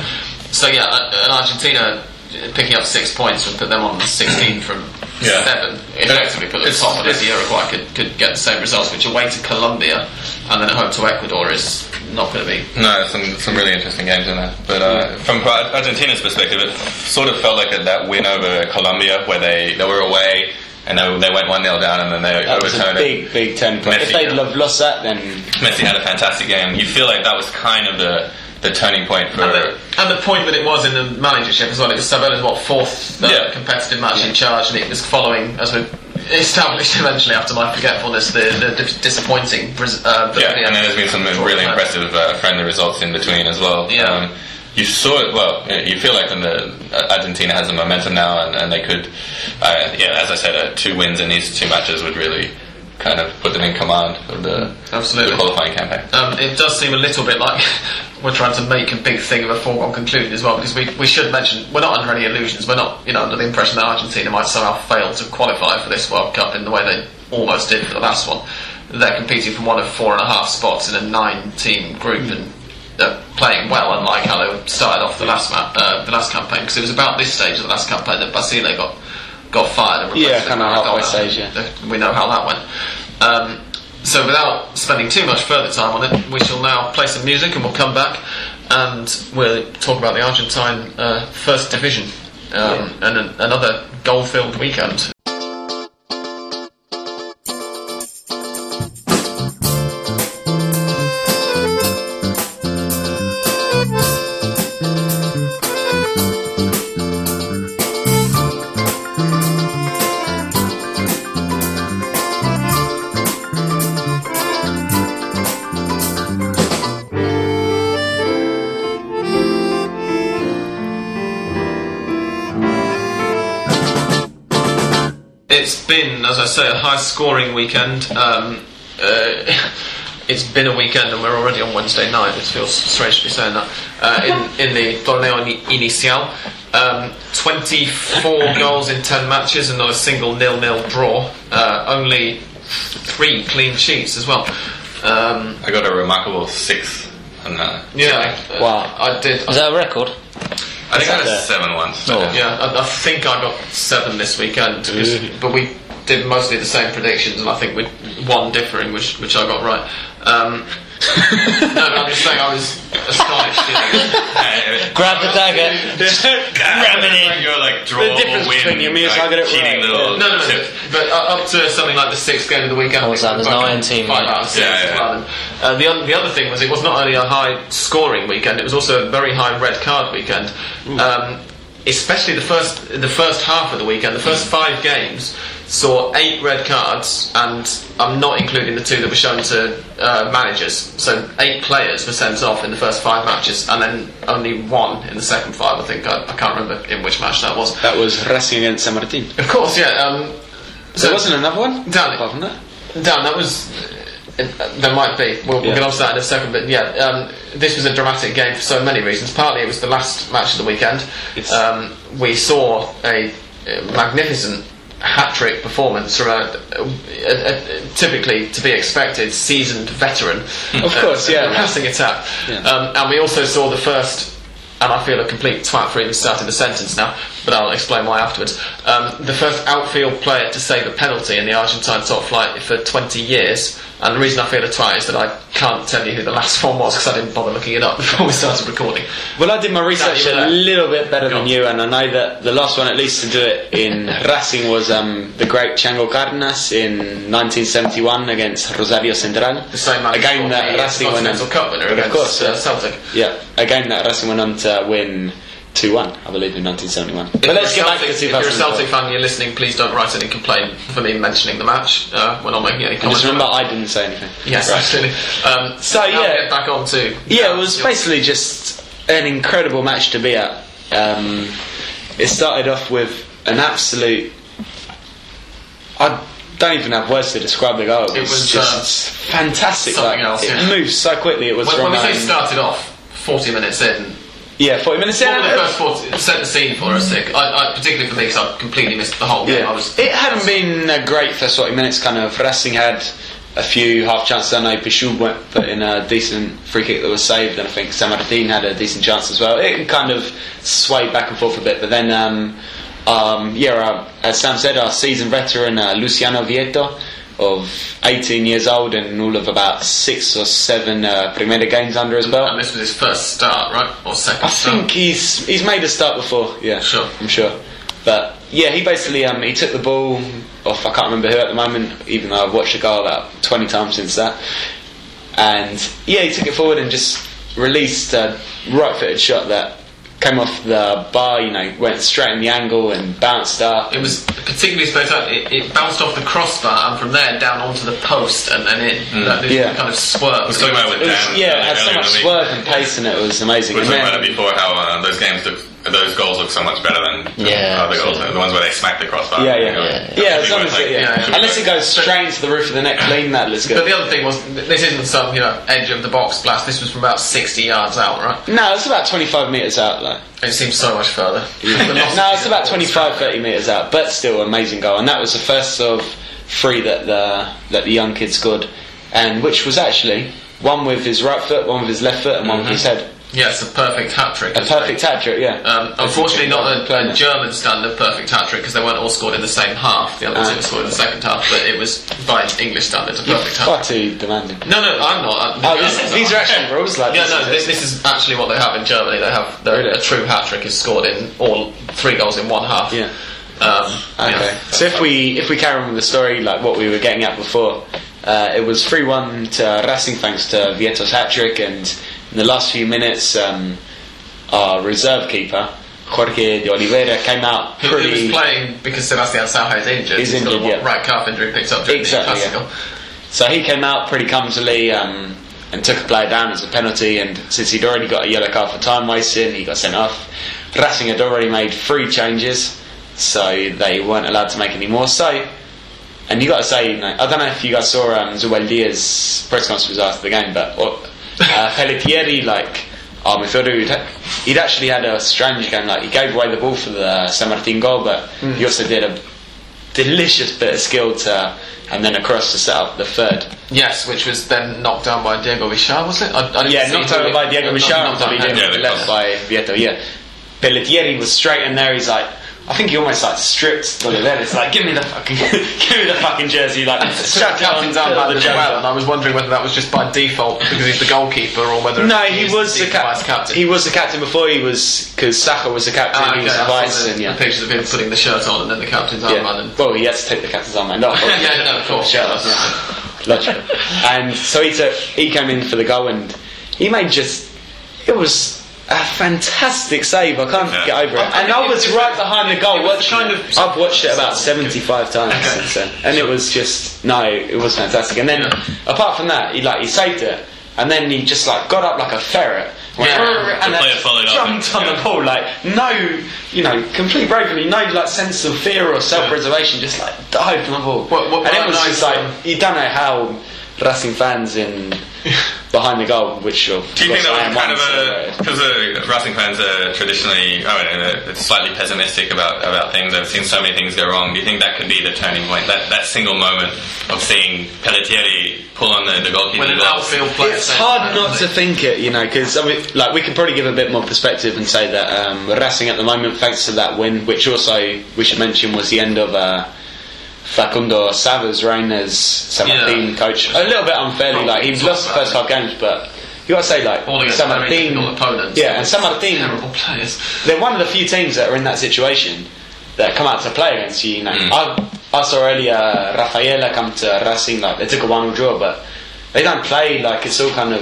So, yeah, uh, and Argentina picking up 6 points would put them on 16 (clears throat) from Yeah. 7. Effectively put them It's- top unless it's- Uruguay could, could get the same results, which away to Colombia and then at home to Ecuador is not going to be No, some some really interesting games in there. But uh, from Argentina's perspective, it sort of felt like a, that win over Colombia, where they, they were away and they, they went one 0 down, and then they That was a overturned it. big, big turning point. If they'd yeah. have lost that, then Messi had a fantastic game. You feel like that was kind of the the turning point for. And the, and the point that it was in the managership as well, it was Sabella's what fourth uh, Yeah. competitive match in charge, and it was following, as we established (laughs) eventually after my forgetfulness, the, the dis- disappointing. Uh, Yeah, and then there's been some really impressive uh, friendly results in between as well. Yeah. Um, you saw it. Well, you feel like the uh, Argentina has the momentum now, and, and they could, uh, yeah, as I said, uh, two wins in these two matches would really kind of put them in command of the, Absolutely. the qualifying campaign. Um, it does seem a little bit like (laughs) we're trying to make a big thing of a foregone conclusion as well, because we, we should mention we're not under any illusions. We're not, you know, under the impression that Argentina might somehow fail to qualify for this World Cup in the way they almost did for the last one. They're competing for one of four and a half spots in a nine-team group and uh, playing well, unlike how they started off the last ma- uh, the last campaign. Because it was about this stage of the last campaign that Basile got got fired and Yeah, kinda halfway Maradona. stage, yeah. We know how that went. Um, so without spending too much further time on it, we shall now play some music and we'll come back and we'll talk about the Argentine uh, First Division um, and an, another goal-filled weekend. Say, a high-scoring weekend. Um, uh, (laughs) it's been a weekend, and we're already on Wednesday night. It feels strange to be saying that. Uh, in (laughs) in the torneo ini- inicial, um, 24 (coughs) goals in 10 matches and not a single nil-nil draw. Uh, only three clean sheets as well. Um, I got a remarkable six. On, uh, yeah, uh, Wow. I did. Is that a record? I think I that got a seven once. Oh. Yeah, I, I think I got seven this weekend, 'cause- but we did mostly the same predictions, and I think with one differing, which which I got right. Um, no, no, I'm just saying I was astonished. You know. (laughs) Grab the dagger. (laughs) Ram it in. You're like draw The difference or win, between you and me is like, I got it cheating right, little No, no, no. tip. But uh, up to something like the sixth game of the weekend, Oh, so I think there's no were team, five yeah. out of six Yeah, yeah. well. Uh, the, oth- the other thing was it was not only a high scoring weekend; it was also a very high red card weekend. Um, especially the first the first half of the weekend, the first five games saw eight red cards, and I'm not including the two that were shown to uh, managers. So eight players were sent off in the first five matches, and then only one in the second five. I think I, I can't remember in which match that was. That was Racing against San Martin. Of course, yeah. Um, So there wasn't another one? Dan, Apart from that? Dan, that was. uh, there might be. We'll, we'll get on to that in a second. But yeah, um, this was a dramatic game for so many reasons. Partly it was the last match of the weekend. Um, we saw a, magnificent hat trick performance from a, a, a- typically to be expected seasoned veteran. Of course, yeah. passing attack. Yeah. Um, and we also saw the first. And I feel a complete twat for even starting the sentence now, but I'll explain why afterwards. Um, the first outfield player to save a penalty in the Argentine top flight for 20 years, and the reason I feel a twat is that I can't tell you who the last (laughs) one was because I didn't bother looking it up (laughs) before we started recording. Well, I did my research a little bit better than you, and I know that the last one, at least, to do it in (laughs) Racing was um, the great Chango Cardenas in 1971 against Rosario Central. The same man a who game that the Racing went on. Continental Cup winner But of course, uh, yeah. Celtic. Yeah, a game that Racing went on to win 2 1, I believe, in 1971. But If let's you're get a back to Celtic- If you're a Celtic fan and you're listening, please don't write any complaint for me mentioning the match. Uh, we're not making any And comments. just remember, I didn't say anything. Yes, Right. (laughs) absolutely. Um, So, yeah. get back on to Yeah, it was your- basically just an incredible match to be at. Um, it started off with an absolute. I don't even have words to describe the goal. It, It was, was, just fantastic. something Like, else, it moved so quickly. It was When, from when we say um, started off, 40 minutes in, yeah, forty minutes in. what were the first 40, set the scene for us? I, I, particularly for me, because I completely missed the whole game. Yeah, I was, it hadn't been a great first 40 minutes. Kind of Racing had a few half chances. I know Pichou went put in a decent free kick that was saved, and I think San Martin had a decent chance as well. It kind of swayed back and forth a bit, but then um, um, yeah, our, as Sam said, our seasoned veteran uh, Luciano Vietto of 18 years old and all of about six or seven uh, Primera games under his belt. and this was his first start, right? Or second I start? think he's he's made a start before. Yeah, Sure. I'm sure. But yeah, he basically um, he took the ball off. I can't remember who at the moment, even though I've watched the goal about 20 times since that. And yeah, he took it forward and just released a right-footed shot that came off the bar. You know, went straight in the angle and bounced up. It was particularly spectacular. It, it bounced off the crossbar and from there down onto the post and, and it that, this Yeah. kind of swerve. was talking about it with It was- Dan, yeah, uh, it had so much swerve and pace, and it was amazing. We were And talking about it before how uh, those games look, those goals look so much better than Yeah, other goals. absolutely. The ones where they smack the crossbar. Yeah, you yeah, know, yeah. Yeah, think as long it as was it, yeah. yeah, yeah. unless it goes straight into the roof of the net clean, that looks good. But the other thing was, this isn't some you know edge of the box blast. This was from about sixty yards out, right? no, it's about 25 metres out. Like. It seems so much further. (laughs) no, it's about 25, 30 metres out, but still an amazing goal. And that was the first of three that the that the young kid scored, and which was actually one with his right foot, one with his left foot, and one with his mm-hmm. head. Yeah, it's a perfect hat trick. A perfect hat trick, yeah. Um, unfortunately, not a, a German standard perfect hat trick because they weren't all scored in the same half. The other Ah. two scored in the second half, but it was by English standards a perfect hat. Far too demanding. No, no, I'm not. I'm- Oh, this, these are. are actually rules like Yeah, this. no, is this, this is actually what they have in Germany. They have the, Really? a true hat trick is scored in all three goals in one half. Yeah. Um, Okay. yeah. So if we if we carry on with the story, like what we were getting at before, uh, it was three one to Racing thanks to Vietto's hat trick, and in the last few minutes, um, our reserve keeper Jorge de Olivera came out pretty. was playing because Sebastian Saja is injured? He's injured, yeah. right calf injury picked up during Exactly, the yeah. So he came out pretty clumsily um, and took a player down as a penalty. And since he'd already got a yellow card for time wasting, he got sent off. Racing had already made three changes, so they weren't allowed to make any more. So, and you got to say, you know, I don't know if you guys saw um, Zubeldía's press conference after the game, but what, uh, Pelletieri, like our midfielder who'd he'd actually had a strange game. Like he gave away the ball for the San Martin goal, but he also did a delicious bit of skill to, and then across to set up the third. Yes, which was then knocked down by Diego Villar, was it? I, I Yeah, knocked over by Diego Villar and down he Yeah, left by Vietto. Yeah, Pelletieri was straight in there. He's like. I think he almost like stripped Olivera. like, give me the fucking, (laughs) give me the fucking jersey. Like, shut it on captain's the as well, and I was wondering whether that was just by default because he's the goalkeeper or whether No, he was the, cap- vice captain. He was the captain before he was because Saja was the captain. Ah, he was the vice, the, and yeah. the pictures of him putting the shirt on and then the captain's armband. yeah. And, Well, he had to take the captain's armband off. (laughs) yeah, no, of course. Yeah, (laughs) yeah. Logical. and so he took, he came in for the goal and he made just it was a fantastic save. I can't Yeah. get over it. And I was right behind the goal it was watching kind of- I've watched it about seventy-five times Okay. since then, and it was just no, it was fantastic. And then apart from that, he like he saved it, and then he just like got up like a ferret. went, Yeah. and then followed up jumped and- on the ball like no, you know, complete bravery, no like sense of fear or self-preservation, just like dived on the ball. What- what- and it was nice, just like you don't know how Racing fans in (laughs) behind the goal, which of Do you think course that am was kind one, of a celebrated. because uh, Racing fans are traditionally I don't know slightly pessimistic about about things. I've seen so many things go wrong. Do you think that could be the turning point? That that single moment of seeing Pelletieri pull on the, the goalkeeper when an outfield player It's hard not to think it, you know, because I mean, like we could probably give a bit more perspective and say that um, Racing at the moment, thanks to that win, which also we should mention was the end of uh, Facundo Sava's reign as San Yeah. Coach. A little bit unfairly, like he's lost the first five games, but you got to say like all against San very Martin, difficult opponents. yeah, and San Martin, terrible players. they're one of the few teams that are in that situation that come out to play against you. you know. Mm. I, I saw earlier Rafaela come to Racing, like they took a one 0 draw, but they don't play like it's all kind of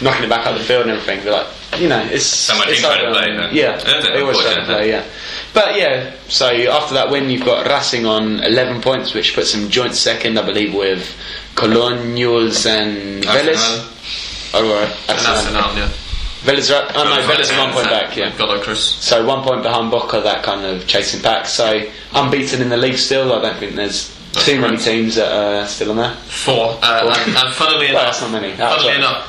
knocking it back up the field and everything. They're like, you know, it's Martin it's to like, play, um. Yeah, they always try to play. Yeah, but yeah. So after that win, you've got Racing on eleven points, which puts them joint second, I believe, with Colonials and Vélez. Oh, Arsenal. Yeah. Vélez, right? Oh no, Vélez are one point back. Yeah. Godoy Cruz. So one point behind Boca, that kind of chasing pack. So unbeaten in the league still. I don't think there's That's too many teams that are still on there. Four. Uh, Four. And, and funnily Well, enough, that's not many. That's funnily enough,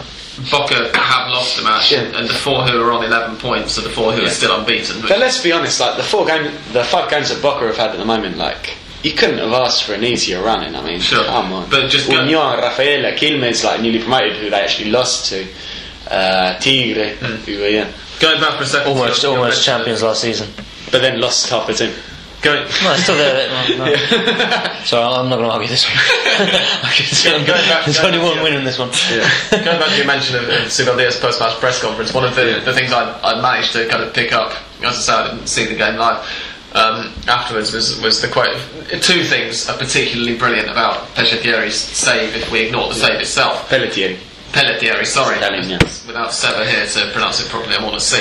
Boca have lost the match, Yeah. and the four who are on 11 points are the four who Yeah. are still unbeaten. But let's be honest, like the four game, the five games that Boca have had at the moment, like you couldn't have asked for an easier running. I mean, Sure. come on. But just go- Union, Rafaela, Quilmes, like newly promoted, who they actually lost to. Uh, Tigre, Hmm. who were yeah, Going back for a second, Almost, to your- your almost champions last season. but then lost half the team. Going, No, it's still there. No, no. (laughs) Sorry, I'm not going to argue this one. (laughs) I can Going back- There's going only one to- win in this one. Going back to your mention of, of Zubeldía's post-match press conference, one of the, the things I, I managed to kind of pick up, as I say, I didn't see the game live, um, afterwards was, was the quote. Two things are particularly brilliant about Pescatieri's save, if we ignore the save itself. Pelletier. Pelletieri, sorry. Italian, yeah. Without Seba here to pronounce it properly, I'm on a C.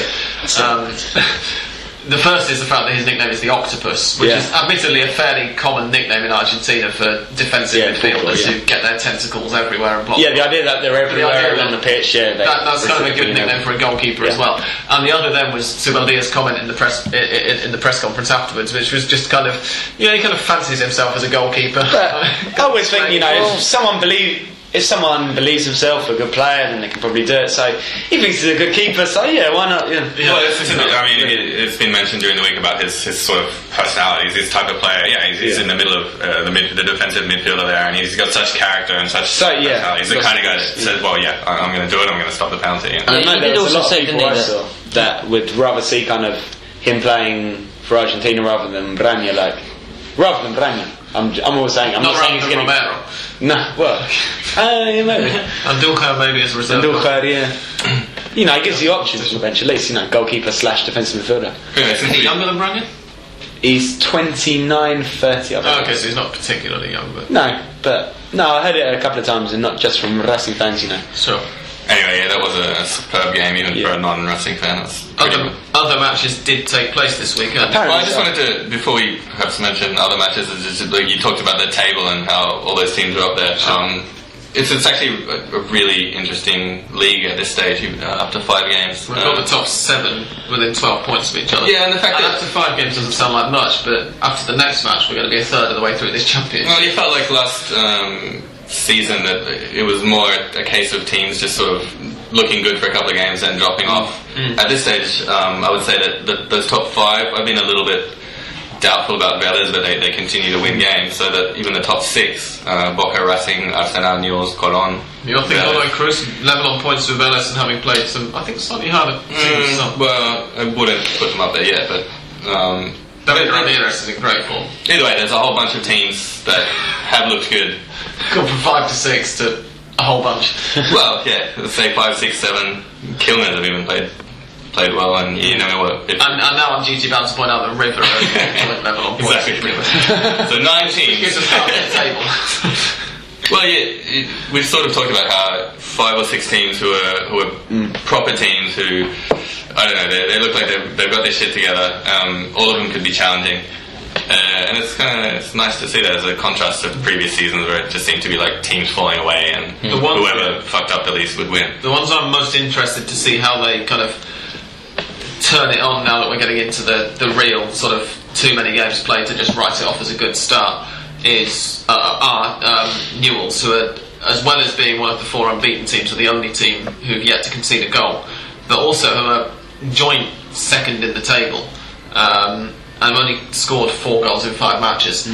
Um, (laughs) the first is the fact that his nickname is the Octopus, which Yeah. is admittedly a fairly common nickname in Argentina for defensive Yeah, midfielders yeah. who get their tentacles everywhere and block. Yeah, the idea that they're everywhere idea on the pitch. Yeah, That, that's kind of a good nickname for a goalkeeper as well. And the other then was Zubeldía's comment in the press in, in, the press conference afterwards, which was just kind of, you know, he kind of fancies himself as a goalkeeper. (laughs) I always think, you know, if someone believe if someone believes himself a good player, then they can probably do it. So he thinks he's a good keeper, so yeah, why not? Yeah. Well, it's, it's, I mean, it, it's been mentioned during the week about his, his sort of personality, his type of player. Yeah, he's, he's Yeah. in the middle of uh, the, mid, the defensive midfielder there, and he's got such character and such So, yeah. He's the kind of guy that says, "Well, yeah, I- I'm going to do it. I'm going to stop the penalty." And And I Yeah, know he there did was a also lot of say, people didn't he, I that- saw that would rather see kind of him playing for Argentina rather than Braña, like rather than Braña. I'm, I'm always saying I'm Not not, saying he's getting Romero. no. Well, (laughs) uh, yeah, maybe. Andújar maybe as a reserve. Andújar, yeah. (clears throat) You know, it gives you options on the bench at least. You know, goalkeeper slash defensive midfielder. Yeah, Is he younger than Branion? He's 29, 30. I Oh, think. okay, so he's not particularly young, but No, but no, I heard it a couple of times, and not just from Racing fans. You know. sure. Anyway, yeah, that was a superb game, even Yeah. for a non-Racing fan. That's Other, good. other matches did take place this week. Well, I just wanted to, before we perhaps mention other matches, is just, like, you talked about the table and how all those teams are up there. Um, it's, it's actually a, a really interesting league at this stage, even, uh, up to five games. We've got Uh, the top seven within 12 points of each other. Yeah, and the fact that- after five games doesn't sound like much, but after the next match, we're going to be a third of the way through this championship. Well, you felt like last um, season that it was more a case of teams just sort of looking good for a couple of games and dropping off. At this stage, um, I would say that the, those top five, I've been a little bit doubtful about Vélez, but they, they continue to win games. So that even the top six, uh, Boca, Racing, Arsenal, Newell's, Colón. You don't think. Orlando Cruz level on points with Vélez and having played some, I think, slightly harder. Mm, well, I wouldn't put them up there yet, but. Um, David Ramirez is in great form. Either way, there's a whole bunch of teams that have looked good. Gone from five to six to a whole bunch. (laughs) well, yeah, let's say five, six, seven. Quilmes have even played played well, and you know what? If, And, and now I'm duty bound to point out that River are (laughs) level on points. exactly. (laughs) so nine teams. Gives us half the table. Well, yeah, it, we've sort of talked about how five or six teams who are who are proper teams who I don't know they, they look like they've, they've got their shit together. Um, all of them could be challenging, uh, and it's kind of it's nice to see that as a contrast to previous seasons where it just seemed to be like teams falling away and The one- whoever fucked up the least would win. The ones I'm most interested to see how they kind of turn it on now that we're getting into the, the real sort of too many games played to just write it off as a good start is uh, are um, Newell's, who are, as well as being one of the four unbeaten teams, are the only team who've yet to concede a goal, but also who are joint second in the table um, and have only scored four goals in five matches.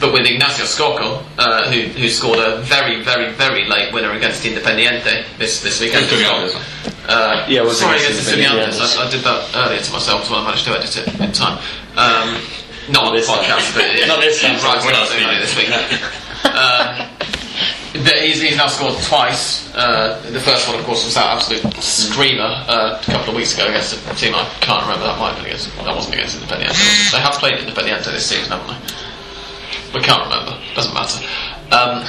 But with Ignacio Scocco, uh, who, who scored a very, very, very late winner against Independiente this, this weekend. Who took out this one? Uh, Yeah, was sorry, against against Independiente. Estudiantes. I, I did that earlier to myself as well. I managed to edit it in time. Um, not this podcast, but (laughs) Not this time. Right, We're not night speaking. this week. um, he's, he's now scored twice. Uh, the first one, of course, was that absolute screamer uh, a couple of weeks ago against a team I can't remember. That might have been against. That wasn't against Independiente. They have played Independiente this season, haven't they? We can't remember. Doesn't matter. Um,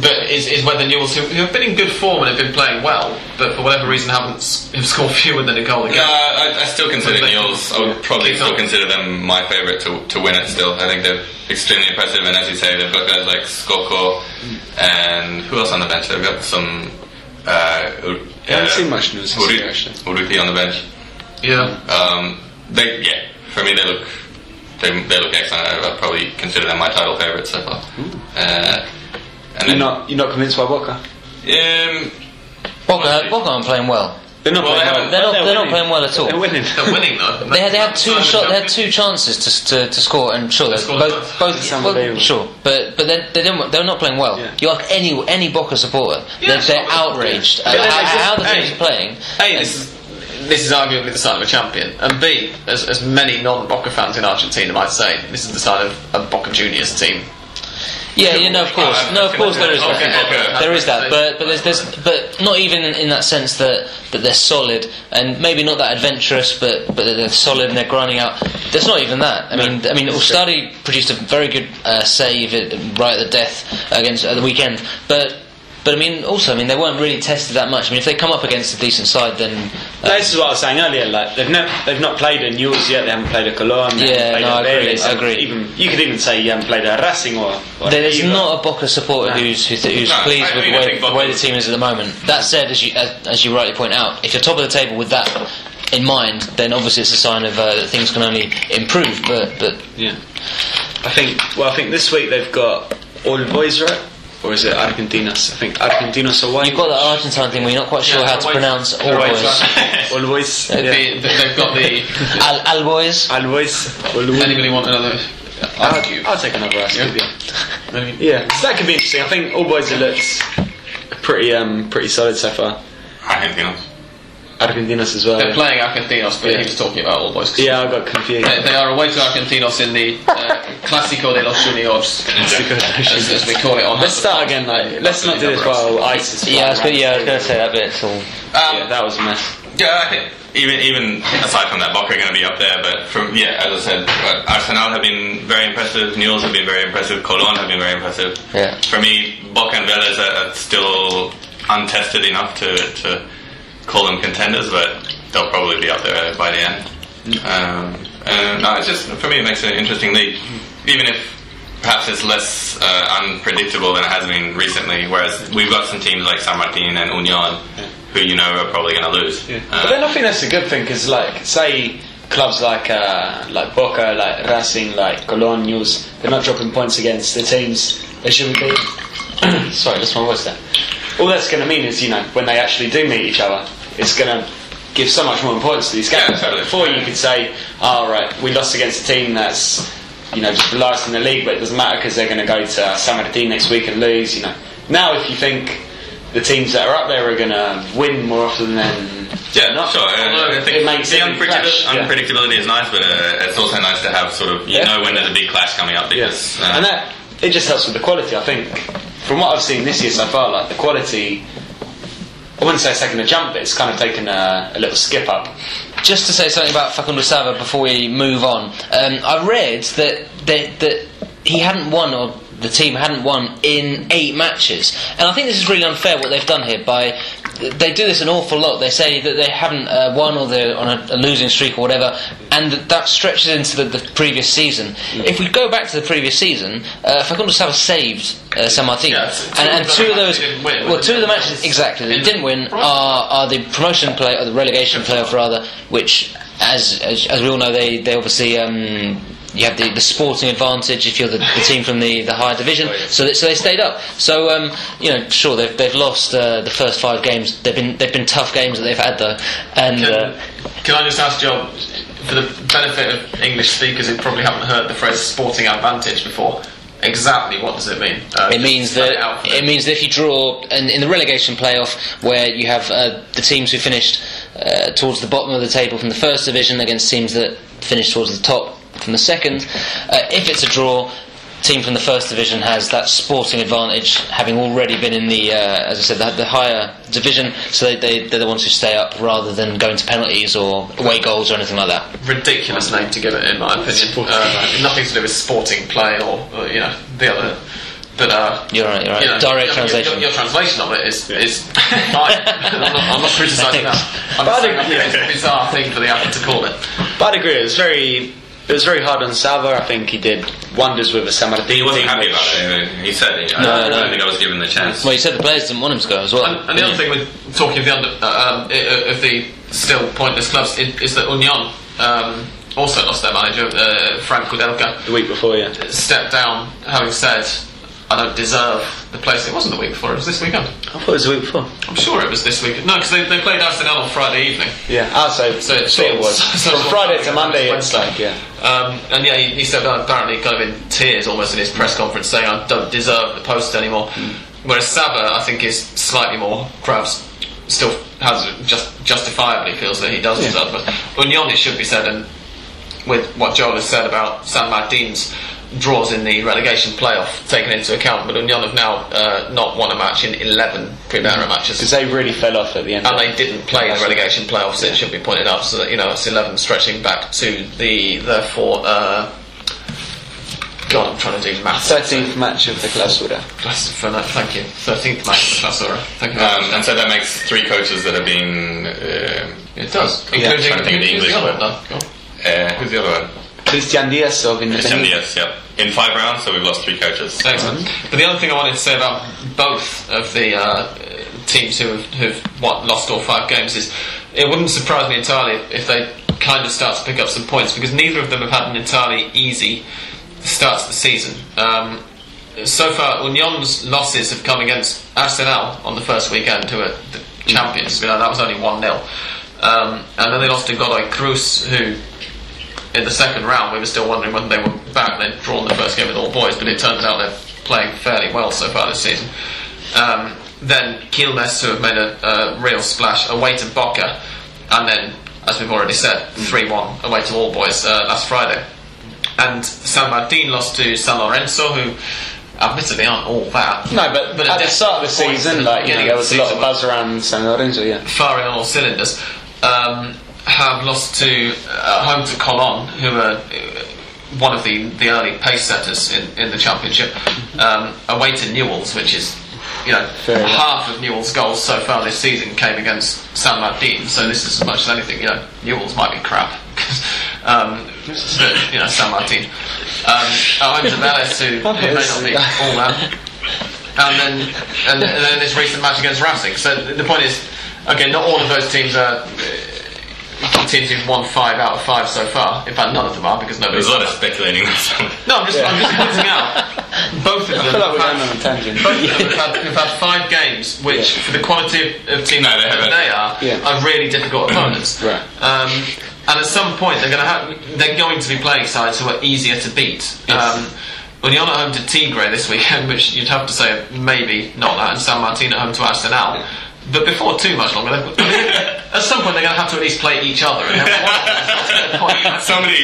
but is, is whether Newell's, who, who have been in good form and have been playing well, but for whatever reason haven't have scored (laughs) fewer than a goal a game. No, I, I still consider They- Newell's. I would probably still on. consider them my favourite to, to win it. Still, I think they're extremely impressive, and as you say, they've got guys like Scocco and who else on the bench? They've got some. Uh, U- I haven't uh, seen much news this Uri- year, actually. Urruti on the bench. Yeah. Um, they, yeah, for me they look they, they look excellent. I, I'd probably consider them my title favourites so far. Uh, and You're not you're not convinced by Boca? um, Boca, Boca aren't playing well. They're not Well, playing well. haven't- They're not- They're they're not playing well at all. They're winning. They're winning though. They had, they had two shot, they had two chances to, to, to score, and sure, they scored both both. both well, sure, but but they they didn't, they're not playing well. Yeah. You ask any any Boca supporter, Yeah, they're, they're outraged Yeah. at how, just- how the teams hey. playing. A, this is, this is arguably the sign of a champion, and B, as, as many non-Boca fans in Argentina might say, this is the sign of a Boca Juniors team. Yeah, you know, of course, no, of course there is Okay, that. okay. There is that, but but there's, there's but not even in, in that sense that, that they're solid and maybe not that adventurous, but but they're solid and they're grinding out. There's not even that. I mean, I mean, Ustadi produced a very good uh, save right at the death against at the weekend, but. But I mean, also, I mean, they weren't really tested that much. I mean, if they come up against a decent side, then uh, This is what I was saying earlier. Like they've never, they've not played a Newell's yet. They haven't played a Colón. they Yeah, no, a I agree, Vélez, I agree. Even you could even say you haven't played a Racing or. or there's either. not a Boca supporter who's who's, who's No, pleased I with mean, the way, the way the team is at the moment. That said, as you as, as you rightly point out, if you're top of the table with that in mind, then obviously it's a sign of uh, that things can only improve. But but Yeah. I think. Well, I think this week they've got all boys right, or is it Argentinos? I think Argentinos away. you've got the Argentine thing where you're not quite sure Yeah, how to away- pronounce all away boys. track. all boys. The, Yeah. the, they've got the. (laughs) Al, Al boys. All boys. All boys. anybody want another? I'll, I'll take another Racing. Yeah. Yeah. Yeah, so that could be interesting. I think all boys have looked pretty um pretty solid so far. Argentinos. Argentinos as well. They're yeah. playing Argentinos, but Yeah. he was talking about all boys. Yeah, I got confused. They, they are away to Argentinos in the uh, (laughs) Clásico de los Juniors, as, as we call it on. Let's start again, though. Let's not do this while ISIS. Yeah, I was, gonna- yeah, I was going to say that bit. It's all. Um, Yeah, that was a mess. Yeah, I think even even aside from that, Boca are going to be up there. But from yeah, as I said, uh, Arsenal have been very impressive. Newell's have been very impressive. Colón have been very impressive. Yeah. For me, Boca and Vélez are, are still untested enough to to call them contenders, but they'll probably be up there by the end. Um, and no, it's just for me, it makes it an interesting league, even if. Perhaps it's less uh, unpredictable than it has been recently. Whereas we've got some teams like San Martin and Union, who you know are probably going to lose. Uh, But then I think that's a good thing because, like, say clubs like uh, like Boca, like Racing, like Colón, News, they're not dropping points against the teams they shouldn't be. beating. (clears throat) Sorry, that's my voice there. all that's going to mean is, you know, when they actually do meet each other, it's going to give so much more importance to these games. Yeah, totally. Before you could say, "Oh, right, we lost against a team that's, you know, just the last in the league, but it doesn't matter because they're going to go to San Martin next week and lose." You know, now if you think the teams that are up there are going to win more often than Yeah, not, sure. I think it makes the unpredictability, yeah. unpredictability is nice, but uh, it's also nice to have sort of you Yeah. know when there's a big clash coming up because Yes, uh, and that it just helps with the quality. I think from what I've seen this year so far, like the quality. I wouldn't say it's taken a jump, but it's kind of taken a, a little skip up. Just to say something about Facundo Sava before we move on, um, I read that, that that he hadn't won or the team hadn't won in eight matches, and I think this is really unfair what they've done here. By they do this an awful lot. They say that they haven't uh, won or they're on a, a losing streak or whatever, and that, that stretches into the, the previous season. If we go back to the previous season, uh, Facundo Sava saved uh, San Martin, Yeah, and, and two of those, win, well, two of the matches exactly they didn't win are, are the promotion play or the relegation playoff rather, which as as, as we all know they they obviously. Um, you have the, the sporting advantage if you're the, the team from the, the higher division, so they, so they stayed up. So um, you know, sure they've they've lost uh, the first five games. They've been they've been tough games that they've had though, and Can, uh, can I just ask Joe, for the benefit of English speakers who probably haven't heard the phrase sporting advantage before, exactly what does it mean? Uh, It means that it it means that if you draw and in the relegation playoff where you have uh, the teams who finished uh, towards the bottom of the table from the first division against teams that finished towards the top from the second, uh, if it's a draw. Team from the first division has that sporting advantage, having already been in the, uh, as I said, the, the higher division. So they, they, they're the ones who stay up rather than going to penalties or away goals or anything like that. ridiculous name to give it, in my opinion. Uh, nothing to do with sporting play or, or you know the other. But uh, You're right. You're right. you know, Direct your, translation. Your, your translation of it is is (laughs) fine. I'm not, not criticising that. I'm just saying I think it's a bizarre thing for the advert to call it. But I'd agree, it was very, it was very hard on Sava. I think he did wonders with a San he wasn't happy about it. He said, I, No, I don't think I was given the chance. Well, he said the players didn't want him to go as well. And, and the other thing with talking of the under, uh, um, of the still pointless clubs is, is that Union um, also lost their manager, uh, Frank Kudelka. the week before, yeah. stepped down, having said, "I don't deserve the place." It wasn't the week before; it was this weekend. I thought it was the week before. I'm sure it was this week. No, because they, they played Arsenal on Friday evening. Yeah. Ah, so, So so it was. (laughs) so From Friday to Monday, it's Wednesday. like, yeah. Um, and yeah, he, he stepped down apparently kind of in tears almost in his press conference, saying, "I don't deserve the post anymore." Whereas Sava, I think, is slightly more perhaps still has just justifiably feels that he does deserve the post. Union, it should be said, and with what Joel has said about San Martin's draws in the relegation playoff taken into account, but Union have now uh, not won a match in 11 Primera matches. Because they really fell off at the end. And they didn't play the relegation playoffs, it should be pointed out, so that, you know, it's 11 stretching back to the, therefore, uh, God, I'm trying to do maths. 13th match of the Clausura. That's for that, thank you. 13th match of the Clausura. Thank you Um, and so that makes three coaches that have been. Uh, It does, Yeah, including trying to think of the English other one. one, though? Go on. uh, who's the other one? Cristian Díaz of Cristian Díaz, yep. In five rounds, so we've lost three coaches. Excellent. But the other thing I wanted to say about both of the uh, teams who have who've what, lost all five games is it wouldn't surprise me entirely if they kind of start to pick up some points because neither of them have had an entirely easy start to the season. Um, so far, Union's losses have come against Arsenal on the first weekend, who are the champions. You know, that was only 1 0. Um, and then they lost to Godoy Cruz, who in the second round, we were still wondering whether they were back. They'd drawn the first game with all boys, but it turns out they're playing fairly well so far this season. Um, then Quilmes, who have made a, a real splash, away to Boca, and then, as we've already said, 3 1 away to all boys uh, last Friday. And San Martin lost to San Lorenzo, who admittedly aren't all that. No, but, But at the start of the desperate points at season, like, you know, there was a lot of buzz around San Lorenzo, yeah. firing on all cylinders, um, have lost to uh, home to Colon, who are uh, one of the, the early pace setters in, in the championship, um, away to Newell's, which is you know Fair enough. half of Newell's goals so far this season came against San Martin. So this is as much as anything, you know, Newell's might be crap. (laughs) um, but, you know, San Martin. Um, at home to Vélez, who, who may not be all that and then and, and then this recent match against Racing. So the point is, again, not all of those teams are. Teams who've won five out of five so far. In fact, none of them are because nobody's. There's a lot of speculating. No, I'm just, I'm just pointing out both of them. I feel like we're have going had- on a tangent. both of them have had, have had five games, which Yeah. for the quality of, of teams No, they that they are, Yeah. are really difficult opponents. Right. Um, and at some point, they're going to have they're going to be playing sides who are easier to beat. Um, Union at home to Tigre this weekend, (laughs) which you'd have to say maybe not that, and San Martin at home to Arsenal. But before too much longer, (laughs) at some point they're going to have to at least play each other. And one of them has to get a point. (laughs) Somebody,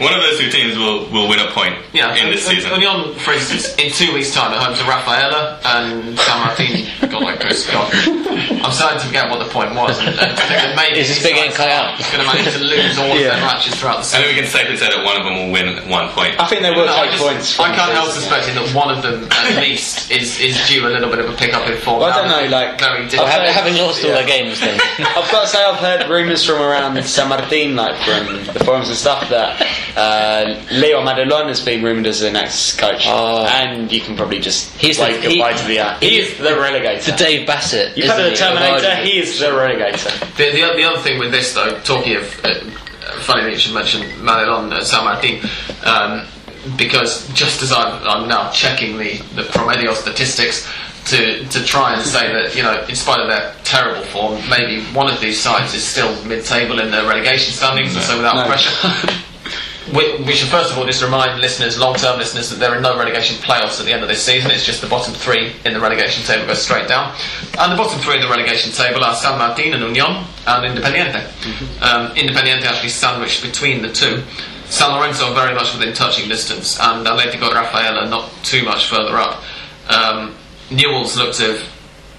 one of those two teams will, will win a point Yeah, in this Un- season. Union, for instance, in two weeks' time at home to Rafaela and San Martin. (laughs) God, like Chris, God. I'm starting to forget what the point was. And, and I maybe Is this big getting cut out? Going to manage to lose all of Yeah. their matches throughout the season. I think we can safely say that one of them will win one point. I think they will No, take points. I can't the help suspecting that one of them, at least, is, is due a little bit of a pickup in form. Well, I don't know, like- very different. Ha- having lost all their games, then. (laughs) I've got to say, I've heard rumours from around San Martin, like from the forums and stuff, that uh, Leo Madelon has been rumoured as the next coach, Oh. and you can probably just He's the- wave he- goodbye to the. Uh, he is the relegator. The Dave Bassett. You've isn't heard of he, the Terminator. Argentina? He is the relegator. The, the, the other thing with this, though, talking of, uh, funny that you should mention Madelon and San Martin, um, because just as I'm, I'm now checking the, the Promedio statistics to, to try and say that, you know, in spite of their terrible form, maybe one of these sides is still mid table in the relegation standings, and so without No. pressure. (laughs) We, we should first of all just remind listeners, long-term listeners, that there are no relegation playoffs at the end of this season. It's just the bottom three in the relegation table go straight down, and the bottom three in the relegation table are San Martin and Union and Independiente. Um, Independiente actually sandwiched between the two. San Lorenzo are very much within touching distance, and Atletico Rafaela not too much further up. Um, Newell's looked to. have-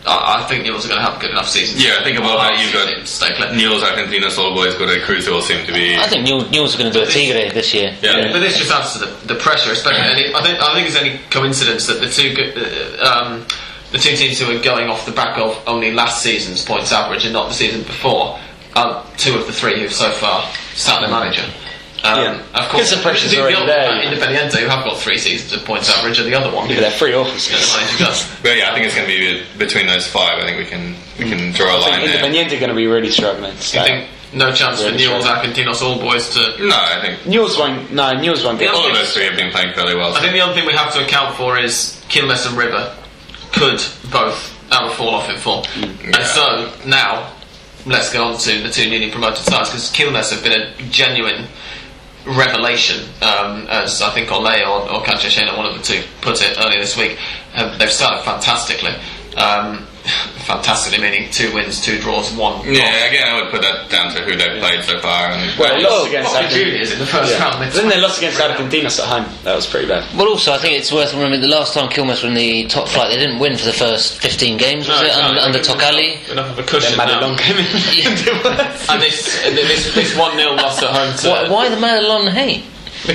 I I think Newell's are going to have a good enough season. Yeah, I think about that you've got stay clear. Niels Argentinos, All Boys, Godoy Cruz, all seem to be. I think Newell, Newell's are going to do a Tigre this year. Yeah. But this just adds to the, the pressure, especially. And it, I think I think it's any coincidence that the two uh, um, the two teams who are going off the back of only last season's points average and not the season before are two of the three who've so far sat the manager. Um, Yeah. Of course, Because the pressure's the, already the, there, uh, you. Independiente, who have got three seasons of points average, and the other one. Yeah, they're free Yeah, officers. the manager does. But yeah, I think it's going to be between those five. I think we can we can draw a I line think there. Independiente are going to be really struggling. I So. think no chance for Newell's. Argentinos All Boys to No, I think Newell's won't. No, Newell's won't get. All of those three have been playing fairly well. I think the other thing we have to account for is Quilmes and River could both have a fall off in form. Yeah. And so now, let's go on to the two newly promoted sides because Quilmes have been a genuine revelation, um, as I think Ole or, or Cancha Llena, one of the two, put it earlier this week. They've started fantastically. Um, fantastically meaning two wins, two draws, one. yeah, again, I would put that down to who they've played so far. And Well, they lost against Boca Argentina. Juniors in the first Yeah. round. Then they lost against Argentinos at home. That was pretty bad. Well, also, I think it's worth remembering the last time Quilmes were in the top flight, they didn't win for the first 15 games, was No, it? no, under, no, under no, Tocalli? Enough of a cushion now. Madelon came in. And this this this one 0 loss at home to Why, why the Madelon hate?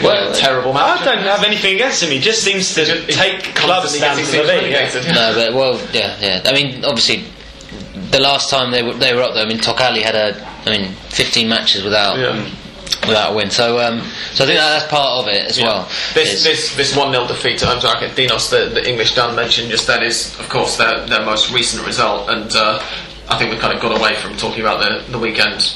Well, terrible match. I don't have anything against him. He just seems to take clubs down to the league. yeah. No, but well, yeah, yeah. I mean, obviously, the last time they were they were up there, I mean, Tocalli had a, I mean, 15 matches without Yeah. without a win. So, um, so I think that, that's part of it as well. This is- this this one 0 defeat to home to Argentinos, the, the English Dan mentioned just then is of course their their most recent result, and uh, I think we've kind of got away from talking about the the weekend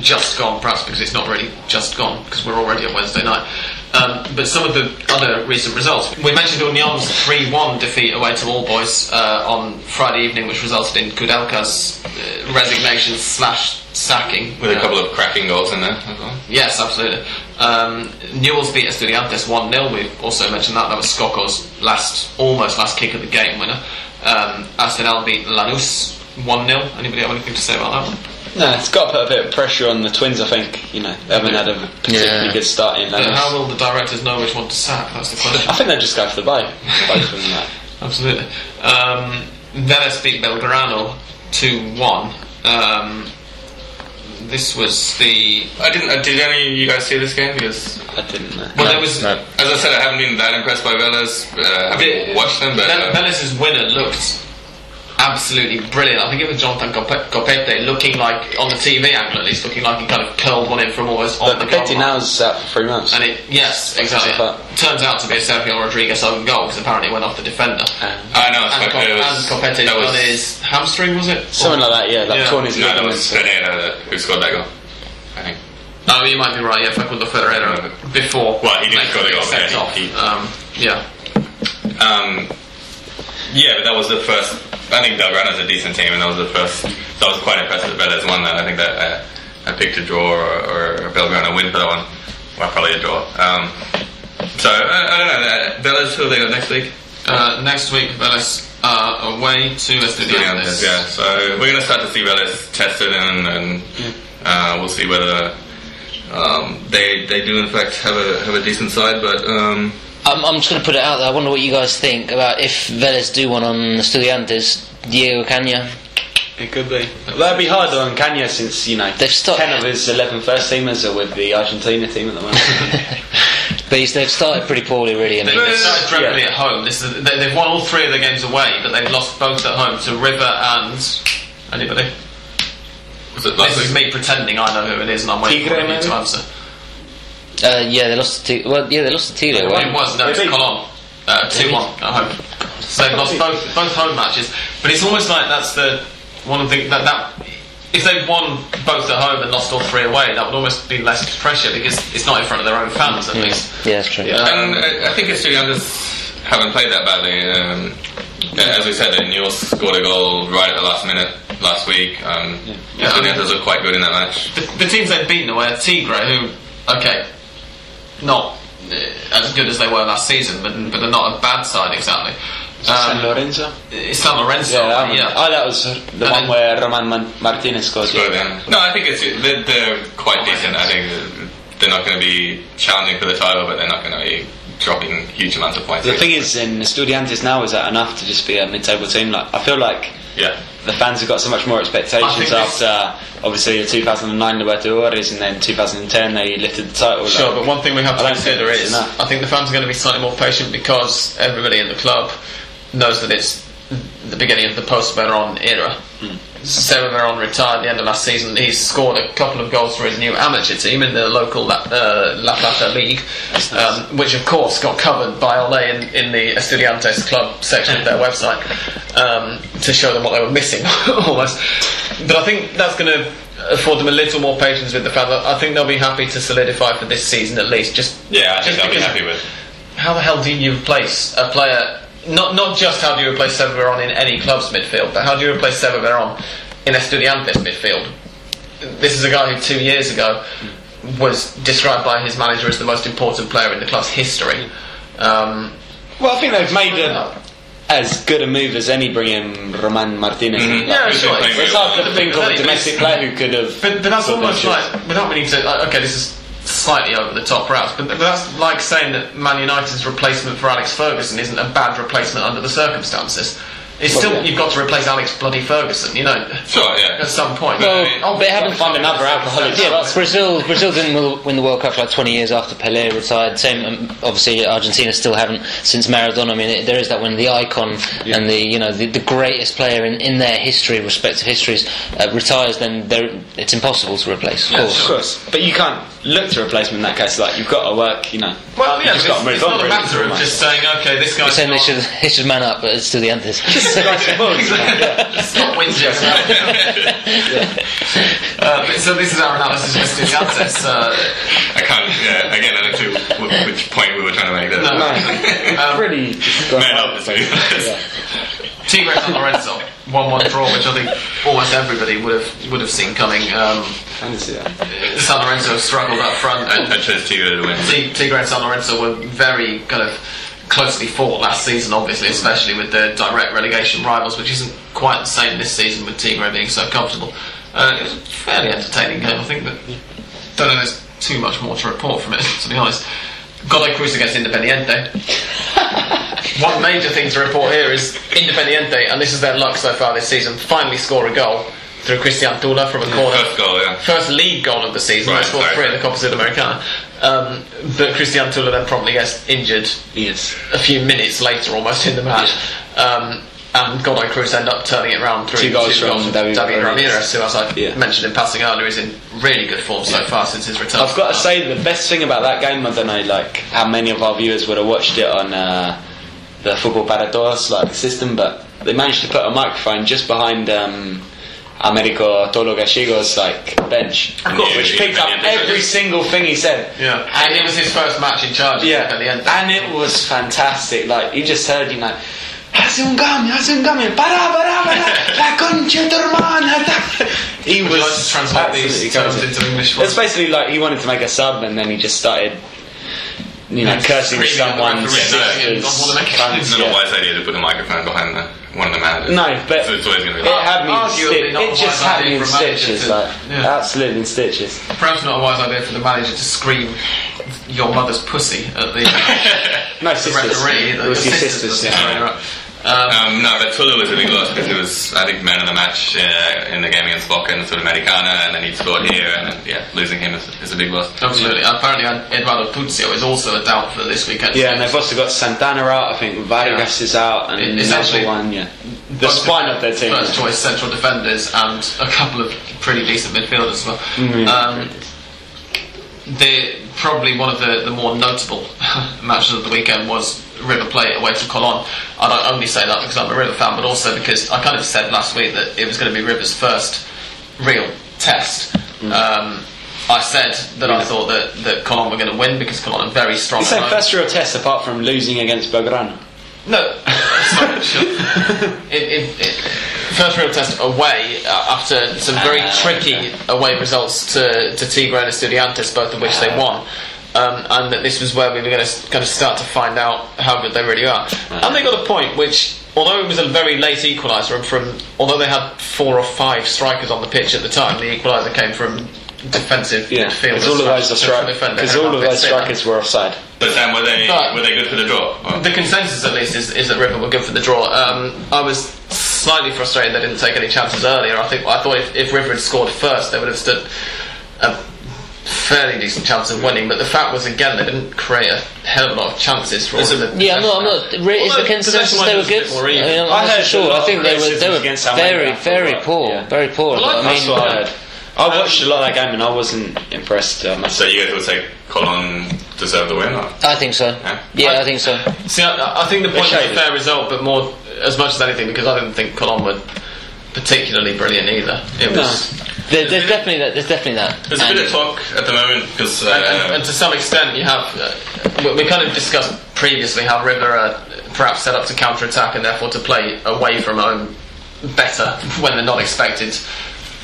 just gone, perhaps because it's not really just gone because we're already on Wednesday night. Um, but some of the other recent results. We mentioned Union's 3 1 defeat away to All Boys uh, on Friday evening, which resulted in Kudelka's uh, resignation slash sacking. with a Uh, couple of cracking goals in there as well. Yes, absolutely. Um, Newell's beat Estudiantes 1 0. We also mentioned that. That was Scocco's last, almost last kick of the game winner. Um, Arsenal beat Lanús 1 0. Anybody have anything to say about that one? No, it's got to put a bit of pressure on the Twins. I think you know they haven't had a particularly Yeah. good start in. Uh, how will the directors know which one to sack? That's the question. I think they'll just go for the both. Both of them. That. (laughs) Absolutely. Um, Vélez beat Belgrano 2 1. Um, this was the. I didn't. Uh, did any of you guys see this game? Because I didn't know. Well, there was. no. as I said, I haven't been that impressed by Velez. Uh, haven't watched them, but Vel- uh, Velez's winner looked absolutely brilliant. I think it was Jonathan Cop- Copete looking like, on the TV angle at least, looking like he kind of curled one in from almost on But the the goal Petty line. now's out for three months. And it, yes, exactly. But- Turns out to be a Sergio Rodriguez own goal because apparently it went off the defender. I know. and, but Cop- was, and Copete's that was, his hamstring, was it? Something like that, yeah. Like Yeah. torn his No, that was Ferreyra who scored that goal. I think. Oh, you might be right. Yeah, Facundo Ferreyra before. Well, he didn't making score the it goal, set yeah, he- he- Um, yeah. Um, yeah, but that was the first. I think Belgrano's a decent team, and that was the first. So I was quite impressed that Vélez won that. I think that uh, I picked a draw or, or Belgrano win for that one. Well, probably a draw. Um, so I, I don't know. Uh, Vélez, who have they got next week? Uh, next week, Vélez uh, away to Estudiantes. Yeah, so we're going to start to see Vélez tested, and, and uh, we'll see whether um, they they do in fact have a have a decent side. But um, I'm, I'm just going to put it out there. I wonder what you guys think about if Vélez do one on Estudiantes. Diego Cagna. It could be. That'd be hard on Cagna since, you know, They've stopped- 10 of his 11 first teamers are with the Argentina team at the moment. (laughs) But they've started pretty poorly, really. I They, mean, they started dreadfully Yeah. at home. This is, they, they've won all three of their games away, but they've lost both at home to River and anybody. was it This is me pretending I know who it is, and I'm waiting for you to answer. Uh, yeah, they lost to. Well, yeah, they lost to Tigre. Well, right? it was no, it's They beat- Colon. Uh, two one at home. So they've lost both both home matches, but it's almost like that's the one of the that that if they'd won both at home and lost all three away, that would almost be less pressure because it's not in front of their own fans at least. Yeah, that's true. Yeah. And I, I think Estudiantes haven't played that badly. Um, as we said, Newell scored a goal right at the last minute last week. Um, Yeah. Estudiantes were quite good in that match. The, the teams they've beaten away are Tigre, who, okay, not uh, as good as they were last season, but, but they're not a bad side exactly. San Um, Lorenzo? it's San Lorenzo, Yeah, that yeah. Oh, that was the one then- where Roman Man- Martinez scored. So then, no, I think it's they're, they're quite decent. I think they're not going to be challenging for the title, but they're not going to be dropping huge amounts of points. The thing is, in Estudiantes now, is that enough to just be a mid-table team? Like, I feel like yeah. The fans have got so much more expectations after, obviously, the 2009 Libertadores, and then 2010 they lifted the title. Sure, like- but one thing we have to consider is enough. I think the fans are going to be slightly more patient because everybody in the club knows that it's the beginning of the post Veron era. Hmm. Seba Veron retired at the end of last season. He's scored a couple of goals for his new amateur team in the local La, uh, La Plata League, um, which of course got covered by Olé in, in the Estudiantes club section of their website um, to show them what they were missing (laughs) almost. But I think that's going to afford them a little more patience with the fact that I think they'll be happy to solidify for this season at least. Just Yeah, I think just they'll be happy with. how the hell do you replace a player? Not not just how do you replace Seba Veron in any club's midfield, but how do you replace Seba Veron in Estudiantes midfield? This is a guy who two years ago was described by his manager as the most important player in the club's history. Um, Well, I think they've made a, as good a move as any bringing Roman Martinez. Mhm. yeah, He's sure. been It's hard to think of a domestic player who could have. But, but that's put almost those like, without meaning to, uh, okay, this is slightly over the top but, but that's like saying that Man United's replacement for Alex Ferguson isn't a bad replacement under the circumstances. It's Well, still, yeah. you've got to replace Alex bloody Ferguson, you know, Sure, yeah. at some point. Well, Oh, they haven't found another alcoholic Yeah, Well, Brazil Brazil didn't will- win the World Cup for like 20 years after Pelé retired. Same, um, obviously, Argentina still haven't since Maradona. I mean, it, there is that when the icon and the you know the, the greatest player in, in their history, respective histories, uh, retires, then it's impossible to replace. Of course. Of course, but you can't look to replace him in that case. Like you've got to work, you know. Well, yeah, you just it's, got to move it's on. not a really, matter of just saying, okay, this You're guy's saying they should they should man up, but it's still the (laughs) Antis. Stop whinging. uh, but- so this is our analysis of Estudiantes. Uh, I can't. Yeah, again, I don't know wh- which point we were trying to make there. No. No, really. Man up, this week. Tigre San Lorenzo, one-one draw, which I think almost everybody would have would have seen coming. Um, Fancy that. San Lorenzo struggled up front, I, and I chose Tigre to win. Ti- Tigre and San Lorenzo were very kind of closely fought last season, obviously, especially with the direct relegation rivals, which isn't quite the same this season with Tigre being so comfortable. Uh, it was a fairly entertaining game, I think, but don't know there's too much more to report from it, (laughs) to be honest. Godoy Cruz against Independiente. (laughs) One major thing to report here is Independiente, and this is their luck so far this season, finally score a goal through Cristian Tula from a corner First goal, yeah. first league goal of the season. Right, they scored right, three in the. Copa Sudamericana. Um, but Cristian Tula then promptly gets injured Yes. a few minutes later, almost in the match. Um, and Godoy Cruz end up turning it around through Two goals from David David Ramirez. Who, as I Yeah. mentioned in passing earlier, is in really good form so far since his return. I've got to say the best thing about that game, I don't know, like how many of our viewers would have watched it on uh, the Fútbol Para Todos like system, but they managed to put a microphone just behind um, Americo Tolo Gallegos like bench, course. which Yeah, picked up yeah, yeah. every single thing he said. Yeah, and it was his first match in charge. Yeah, at the end. and it was fantastic. Like you just heard him like. Hace un cambio, hace un cambio, para, para, para, (laughs) la concha de tu hermana. ta." (laughs) He Would was you like to translate absolutely these terms crazy. into English? It's basically like he wanted to make a sub, and then he just started, you know, cursing screaming at someone's sisters. "I wanna make a cunts, It's not a wise idea to put a microphone behind the, one of the managers. No, but so it's always going to be it loud. had me in Arguably sti- not it a just wise had idea me in for a manager stitches, to- like yeah. absolutely in stitches. Perhaps not a wise idea for the manager to scream your mother's pussy at the, (laughs) No the sisters. referee. It was your sisters. pussy, yeah. Right, right. Um, Um, no, but Tula was a big loss because he was, I think, man of the match uh, in the game against Boca and Sudamericana, and then he scored here, and then, yeah, losing him is, is a big loss. absolutely. Apparently, Eduardo Tuzzio is also a doubt for this weekend. Yeah, and they've also got Santana out. I think Vargas is out, and It- another essentially- one. Yeah, the spine of their team. First choice central defenders and a couple of pretty decent midfielders as well. Mm-hmm. Um, the probably one of the, the more notable (laughs) matches of the weekend was River Plate away to Colon. I don't only say that because I'm a River fan, but also because I kind of said last week that it was going to be River's first real test. Mm. Um, I said that I thought that, that Colon were going to win because Colon are very strong. You home. first real test apart from losing against Belgrano. No, sorry, (laughs) sure. it, it, it, first real test away uh, after some very tricky away results to, to Tigre and Estudiantes, both of which they won. Um, and that this was where we were going to kind of start to find out how good they really are. And they got a point which, although it was a very late equaliser, and from although they had four or five strikers on the pitch at the time, the equaliser came from defensive Yeah, midfielders. because all of those are strikers. defender, Because all of those Becerra. strikers were offside. But then were they, But- were they good for the draw? Or- The consensus, at least, is, is that River were good for the draw. Um, I was slightly frustrated they didn't take any chances earlier. I think I thought if, if River had scored first, they would have stood a fairly decent chance of winning. But the fact was, again, they didn't create a hell of a lot of chances for all of a- the Yeah, I'm not. I'm not. Re- is the consensus they were good? bit more. I mean, I'm I heard sure. I think they were. They were against very, very poor. yeah. Very poor. Well, I I That's mean, what I heard. I watched a lot of that game and I wasn't impressed. Uh, I must So you guys would say Colon deserved the win? Or? I think so. Yeah. Yeah, I think so. See, I, I think the point was a fair result, but more as much as anything because I didn't think Colon were particularly brilliant either. It was. There, there's definitely that. There's definitely that. There's a bit of talk at the moment because uh, and, and, and to some extent, you have. Uh, we, we kind of discussed previously how River are perhaps set up to counter attack and therefore to play away from home better (laughs) when they're not expected.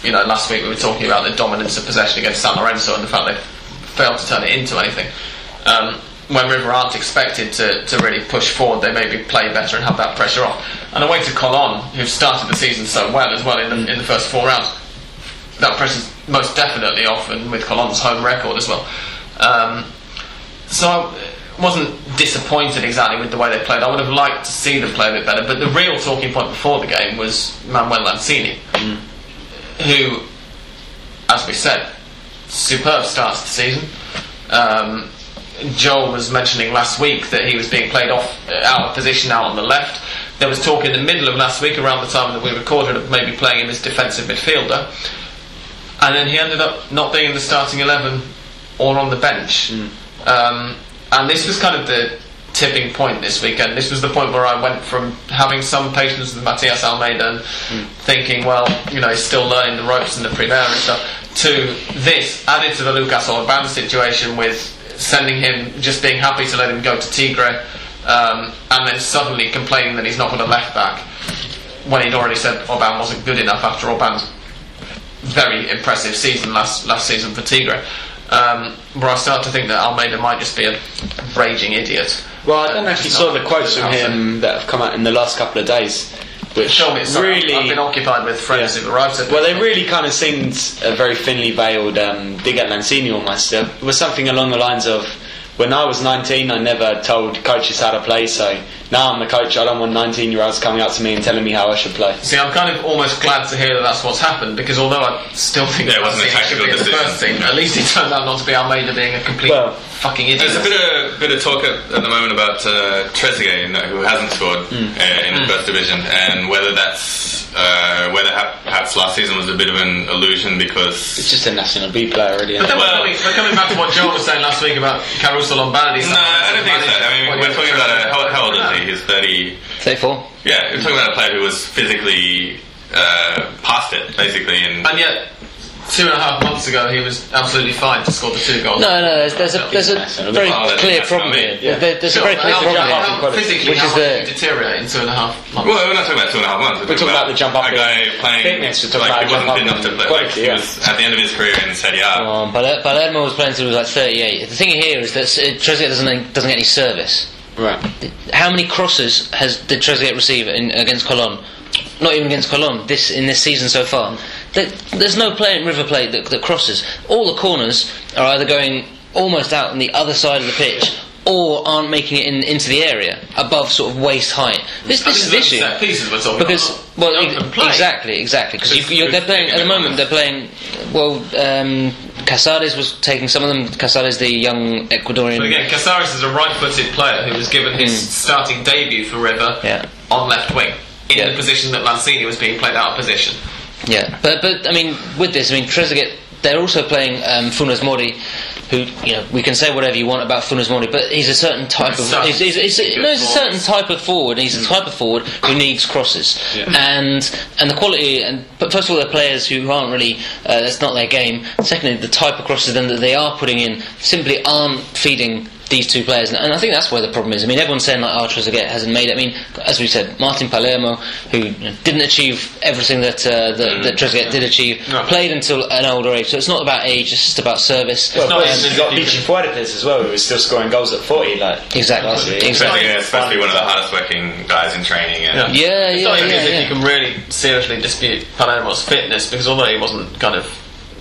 You know, last week we were talking about the dominance of possession against San Lorenzo and the fact they failed to turn it into anything. Um, when River aren't expected to, to really push forward, they maybe play better and have that pressure off. And away to Colon, who've started the season so well as well in the, in the first four rounds, that pressure's most definitely off, and with Colon's home record as well. Um, so I wasn't disappointed exactly with the way they played. I would have liked to see them play a bit better, but the real talking point before the game was Manuel Lanzini, who, as we said, superb start to the season. Um, Joel was mentioning last week that he was being played off uh, out of position out on the left. There was talk in the middle of last week, around the time that we recorded, of maybe playing him as defensive midfielder and then he ended up not being in the starting 11 or on the bench. Um, and this was kind of the tipping point this weekend. This was the point where I went from having some patience with Matias Almeyda and thinking, well, you know, he's still learning the ropes in the Primera and stuff, to this, added to the Lucas Orban situation with sending him, just being happy to let him go to Tigre, um, and then suddenly complaining that he's not got a left back when he'd already said Orban wasn't good enough after Orban's very impressive season last last season for Tigre. Um, where I start to think that Almeyda might just be a raging idiot. Well, I don't if you saw the quotes from him that have come out in the last couple of days, which Show me, sorry, really, I've been occupied with friends Yeah. who've arrived. at- well, they really kind of seemed a very thinly veiled um, dig at Lanzini almost. It was something along the lines of, when I was 19, I never told coaches how to play, so now I'm the coach. I don't want 19 year olds coming up to me and telling me how I should play. See, I'm kind of almost glad to hear that that's what's happened because although I still think Yeah, it wasn't a should tactical be the decision. first team, at least it turned out not to be Almeyda being a complete Well, fucking idiot. There's a bit of bit of talk at, at the moment about uh, Trezeguet, who hasn't scored Hmm. uh, in the first division, and whether that's uh, whether ha- perhaps last season was a bit of an illusion because It's just a National B player already. but then it? we're, coming, we're coming back to what Joe was saying last week about Caruso Lombardi. (laughs) no, I don't think it's that. I mean, we're talking about a, how, how old is he? He's thirty. 34. Yeah, we're talking about a player who was physically uh, passed it basically. And And yet, two and a half months ago, he was absolutely fine to score the two goals. No, no, there's, there's a there's a very clear problem here. Yeah. There- There's Sure, a very clear problem here, physically, which how is much the he deteriorate in two and a half months? well, we're not talking about two and a half months. We're talking about the jump up A guy in playing fitness, we're talking like about he wasn't jump fit enough to in play. Like quality, he yeah. was at the end of his career in Serie A. Um, Paler- Palermo was playing until he was like 38. The thing here is that Trezeguet doesn't doesn't get any service. Right. How many crosses has did Trezeguet receive in, against Colon? Not even against Colon. This in this season so far. There, there's no player in River Plate that, that crosses. All the corners are either going almost out on the other side of the pitch. Or aren't making it in, into the area above sort of waist height. This, this is the issue set pieces we're talking because well not ex- open play. exactly exactly because they're playing at the moment they're playing well um, Cazares was taking some of them Cazares the young Ecuadorian But again, Cazares is a right-footed player who was given his starting debut for River. Yeah. on left wing in Yeah. the position that Lanzini was being played out of position. Yeah, but but I mean, with this, I mean, Trezeguet, they're also playing um, Funes Mori, who you know we can say whatever you want about Funes Mori, but he's a certain type of Certain- he's, he's, he's, no, he's a certain type of forward. He's a type of forward who needs crosses, and and the quality. And but first of all, they're players who aren't really uh, that's not their game. Secondly, the type of crosses then that they are putting in simply aren't feeding. These two players, and I think that's where the problem is. I mean, everyone's saying like, "Oh, Trezeguet hasn't made it." I mean, as we said, Martin Palermo, who you know, didn't achieve everything that uh, that, that mm. Trezeguet did achieve, No. played until an older age. So it's not about age; it's just about service. Well, not plus even you've got if you Fuertes as well, who was still scoring goals at 40, like Exactly. Exactly. Especially, uh, especially one of the hardest working guys in training. And Yeah, yeah. It's yeah, not even yeah, yeah. you can really seriously dispute Palermo's fitness because although he wasn't kind of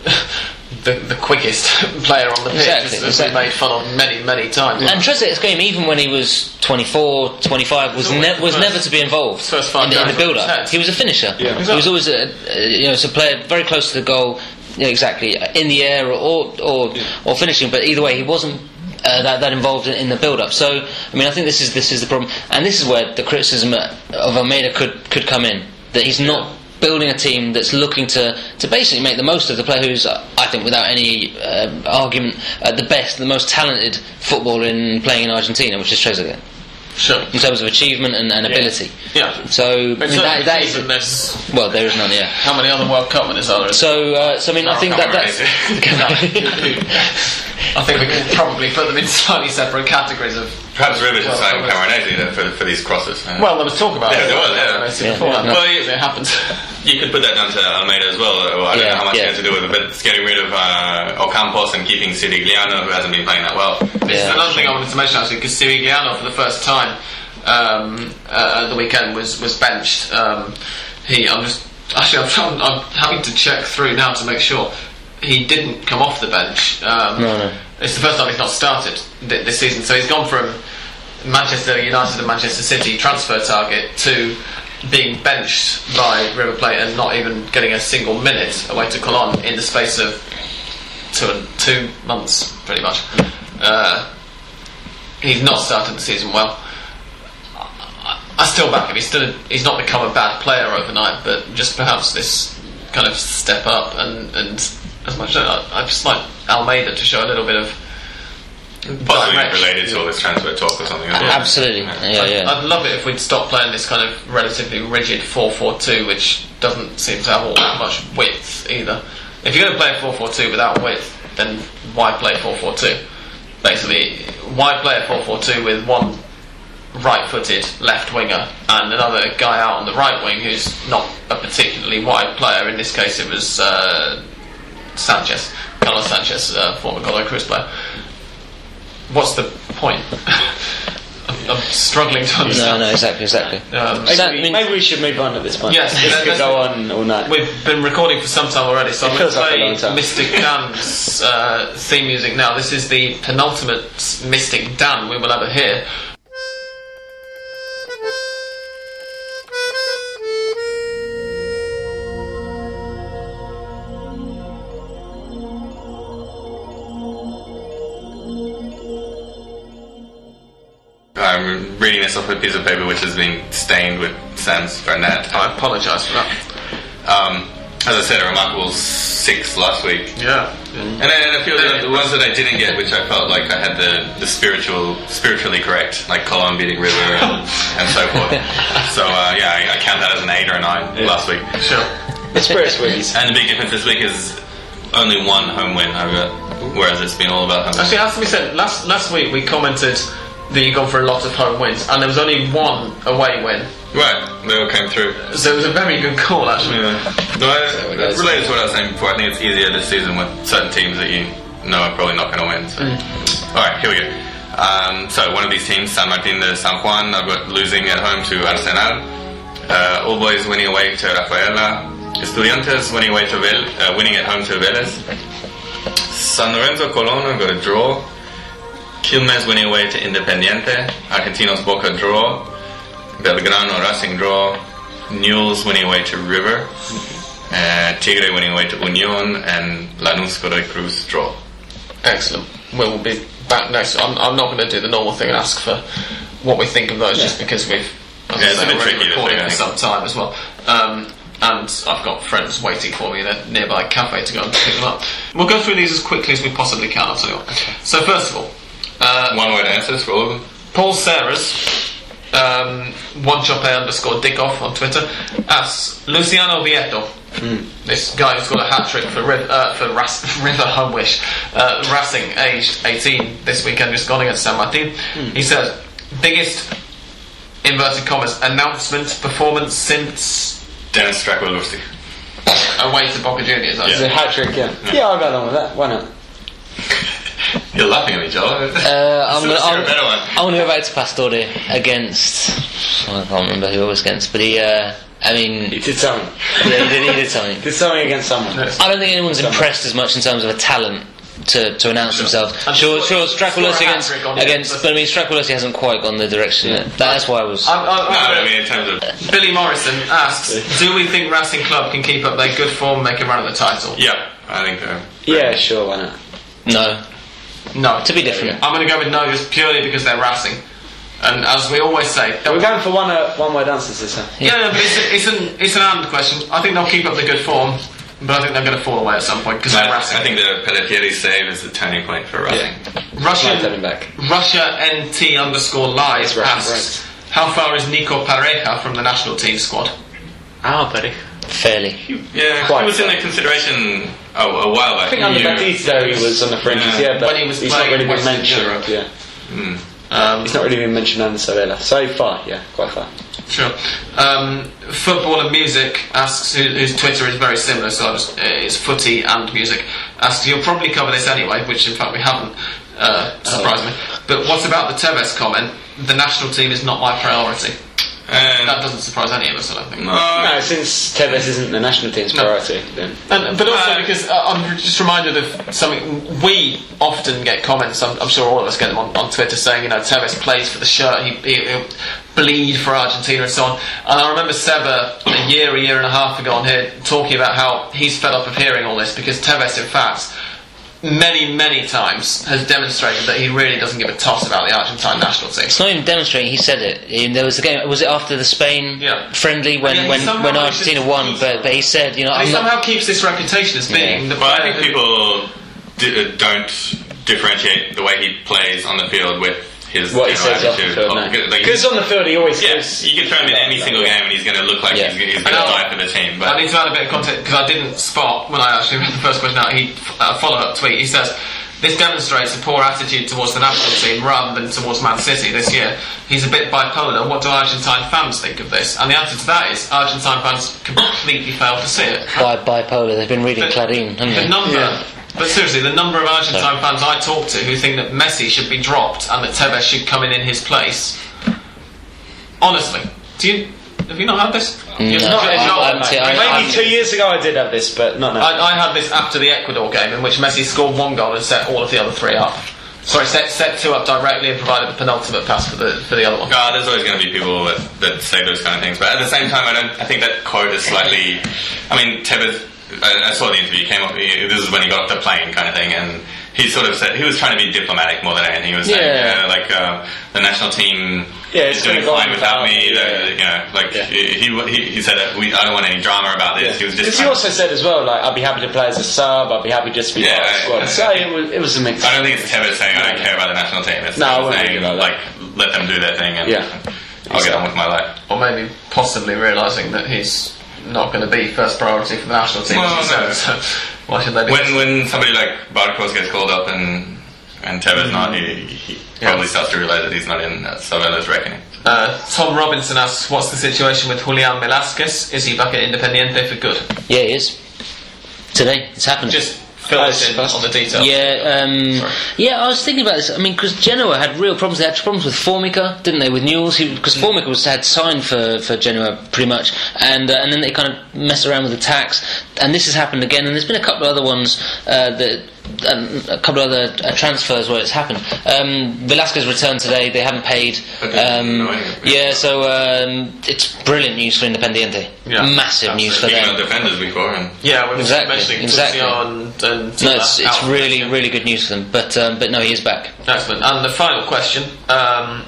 (laughs) the, the quickest (laughs) player on the pitch, Exactly, as, as exactly. we made fun of many, many times. And Trezeguet's game, even when he was 24, 25, was, ne- was first- never to be involved first in, the, in the build-up. He was a finisher. Yeah. He was always a, you know, it's a player very close to the goal, yeah, exactly, in the air or or, or finishing. But either way, he wasn't uh, that, that involved in, in the build-up. So, I mean, I think this is this is the problem, and this is where the criticism of Almeyda could could come in that he's not building a team that's looking to, to basically make the most of the player who's, I think, without any uh, argument, uh, the best, the most talented footballer in playing in Argentina, which is Trezeguet, Sure. in terms of achievement and, and ability. Yeah. So, I mean, that, that is well, there is none, yeah. how many other World Cup winners are there? So, uh, so I mean, I think that that's. (laughs) (laughs) I think we can probably put them in slightly separate categories of. Perhaps River should Well, sign well, Camoranesi then for, for these crosses. Uh, Well, there was talk about Yeah, it. there was, yeah. I Yeah, beforehand. yeah, no. Well, it happened. you could put that down to Almeyda as well. Or I don't Yeah, know how much yeah. it has to do with it, but it's getting rid of uh, Ocampos and keeping Cirigliano, who hasn't been playing that well. This is Yeah. another thing I wanted to mention actually, because Cirigliano for the first time um, uh, at the weekend was was benched. Um, he, I'm just actually I'm, I'm having to check through now to make sure he didn't come off the bench. Um, No, no. It's the first time he's not started th- this season, so he's gone from Manchester United and Manchester City transfer target to being benched by River Plate and not even getting a single minute away to Colón in the space of two two months, pretty much. Uh, he's not started the season well. I, I still back him. He's still he's not become a bad player overnight, but just perhaps this kind of step up and and as much I, I just like Almeyda to show a little bit of Possibly related to all this transfer talk or something. as well. Absolutely, yeah, I'd, yeah. I'd love it if we'd stop playing this kind of relatively rigid 4-4-2, which doesn't seem to have all that much width either. If you're going to play a 4-4-2 without width, then why play 4-4-2? Basically, why play a 4-4-2 with one right-footed left winger and another guy out on the right wing who's not a particularly wide player? In this case, it was uh, Sanchez, Carlos Sanchez, uh, former Godoy Cruz player. What's the point? (laughs) I'm, I'm struggling to understand. no, exactly, exactly. Um, Maybe, So that we- means- maybe we should move on at this point. Yes, this let's- could go on all night. We've been recording for some time already, so It I'm going to feels like a play. Mystic Dan's uh, theme music now. This is the penultimate Mystic Dan we will ever hear. Reading this off a piece of paper which has been stained with sans Fernet. I apologise for that. Um, as I said, a remarkable six last week. Yeah. And then and a few of the, the ones that I didn't get, which I felt like I had the, the spiritual, spiritually correct, like Colon beating River and, and so forth. (laughs) So uh, yeah, I, I count that as an eight or a nine last week. Sure. The Spirit Swiggies. And the big difference this week is only one home win over, whereas it's been all about home. Actually, it we said, last last week we commented that you've gone for a lot of home wins, and there was only one away win. Right, they all came through. So it was a very good call, actually. Yeah. No, I, goes. related to what I was saying before, I think it's easier this season with certain teams that you know are probably not going to win. So. Alright, here we go. Um, so, one of these teams, San Martin de San Juan, I've got losing at home to Arsenal. Uh, All Boys winning away to Rafaela. Estudiantes winning away to Vel- uh, winning at home to Vélez. San Lorenzo Colón, I've got a draw. Quilmes winning away to Independiente. Argentinos Boca draw. Belgrano Racing draw. Newell's winning away to River. Uh, Tigre winning away to Union. And Lanús Godoy Cruz draw. Excellent. We'll be back next. I'm, I'm not going to do the normal thing and ask for what we think of those, just because we've as Yeah, it's say, a bit tricky, recording for some time as well. Um, and I've got friends waiting for me in a nearby cafe to go and pick them up. We'll go through these as quickly as we possibly can. I'll tell you what. So first of all, uh, One word answers for all of them. Paul Serras, um, one chope underscore dickoff on Twitter, asks Luciano Vietto, this guy who's got a hat trick for Riv- uh, for Ras- (laughs) River Home Wish, uh, Racing, aged 18, this weekend just gone against San Martin. He says, biggest inverted commas announcement performance since Denis Stracqualursi. away to Boca Juniors. I It's a hat trick, yeah. Yeah, I'll go along with that. Why not? (laughs) You're laughing at me, Joel. Uh, (laughs) I'm Let's gonna, hear I'm, better one. I'm gonna go back to Pastore against. I can't remember who it was against, but he. Uh, I mean, He did something. yeah, he did, he did something. (laughs) Did something against someone. I don't think anyone's impressed as much in terms of a talent to, to announce themselves. And Sure, score- sure, score a Stracqualursi against, hat-trick on it, against but- but I mean, Stracqualursi hasn't quite gone the direction. That, that's why I was. I'm- I'm- No, I'm- mean in terms of Billy Morrison asks, do we think Racing Club can keep up their good form and make a run at the title? yeah, I think uh, Yeah, sure, why not? No, No. to be different. I'm going to go with no just purely because they're Racing. And as we always say, We're going for one uh, one word answers this time. yeah, no, but it's, it's an it's an and question. I think they'll keep up the good form, but I think they're going to fall away at some point because they're I, Racing. I think the Pelletieri save is the turning point for Racing. Russian Might have him back. Russia NT underscore live It's Russian asks, how far is Nico Pareja from the national team squad? Ah, buddy. Fairly. Yeah, Quite he was in the consideration oh, a while back. I think under Batista he was on the fringes, Yeah. yeah, but When he was he's not playing really been Western mentioned. Europe. Yeah, Um, he's not really been mentioned under Sabella. So far, yeah, quite far. Sure. Um, Football and Music asks, whose Twitter is very similar, so I'll just, uh, it's footy and music. Asks, you'll probably cover this anyway, which in fact we haven't, uh, surprised me. But what about the Tevez comment? The national team is not my priority. And, That doesn't surprise any of us, I don't think. no, No, since Tevez isn't the national team's No. priority, then And, but also Uh, because uh, I'm just reminded of something. We often get comments. I'm, I'm sure all of us get them on, on Twitter saying, you know, Tevez plays for the shirt. He, he, he'll bleed for Argentina and so on. And I remember Seba a year, a year and a half ago on here talking about how he's fed up of hearing all this because Tevez, in fact, many, many times has demonstrated that he really doesn't give a toss about the Argentine national team. It's not even demonstrating. He said it. There was a game. Was it after the Spain Yeah. friendly when Yeah, when, when Argentina won? But but he said, you know, And I'm he not, somehow keeps this reputation as being Yeah. the Well, I think people di- uh, don't differentiate the way he plays on the field with his what he says off the attitude. field Of- like, Because on the field he always yeah, goes. you can throw him in any single game and he's going to look like Yeah. he's, he's going to die for the team. But I need to add a bit of context because I didn't spot when I actually read the first question out. He uh, follow up tweet. He says this demonstrates a poor attitude towards the national team rather than towards Man City this year. He's a bit bipolar. What do Argentine fans think of this? And the answer to that is Argentine fans completely fail to see it. bi- bipolar. They've been reading The- Clarín, haven't The they? number, but seriously, the number of Argentine fans I talk to who think that Messi should be dropped and that Tevez should come in in his place. Honestly, do you have you not had this? Mm. You're No, not- I- Joel, I'm- see, I- Maybe I'm- two years ago I did have this, but not now. I, I had this after the Ecuador game in which Messi scored one goal and set all of the other three up. Sorry, set, set two up directly and provided the penultimate pass for the for the other one. God, there's always going to be people that, that say those kind of things. But at the same time, I don't. I think that quote is slightly. I mean, Tevez I, I saw the interview. Came up. He, this is when he got off the plane, kind of thing, and he sort of said he was trying to be diplomatic more than anything. He was saying, Yeah. yeah, like uh, the national team Yeah, is doing gonna go fine without without me. me, yeah. You know, like Yeah. he, he he said that we I don't want any drama about this. He was just Because he trying- also said as well, like, I'd be happy to play as a sub, I'd be happy just to be Yeah, part of the squad. I- So it was, it was a mix. I don't think it's Tevez saying I don't care about the national team. It's No, I wouldn't saying think about like let them do their thing and Yeah. I'll get on with my life. Or maybe possibly realising that he's not going to be first priority for the national team. Well, no. (laughs) so why should they do When when somebody like Barcos gets called up and and Tevez not, he, he probably starts to realise that he's not in uh, Sabella's reckoning. Uh, Tom Robinson asks, what's the situation with Julian Velázquez? Is he back at Independiente for good? Yeah, he is. Today, it's happened. Just fill us in on the details. Yeah, um, yeah. I was thinking about this. I mean, because Genoa had real problems. They had problems with Formica, didn't they? With Newell's, because Mm. Formica was had signed for, for Genoa pretty much, and uh, and then they kind of messed around with the tax, and this has happened again. And there's been a couple of other ones uh, that. Um, a couple of other uh, transfers where it's happened. Um, Velázquez returned today. They haven't paid. Um, know anything. yeah, so um, it's brilliant news for Independiente. Yeah, Massive news for Speaking them. of defenders before, and Yeah, we were Exactly, mentioning exactly. And, and No, it's, it's really, yeah. really good news for them. But um, but no, he is back. Excellent. And the final question, um,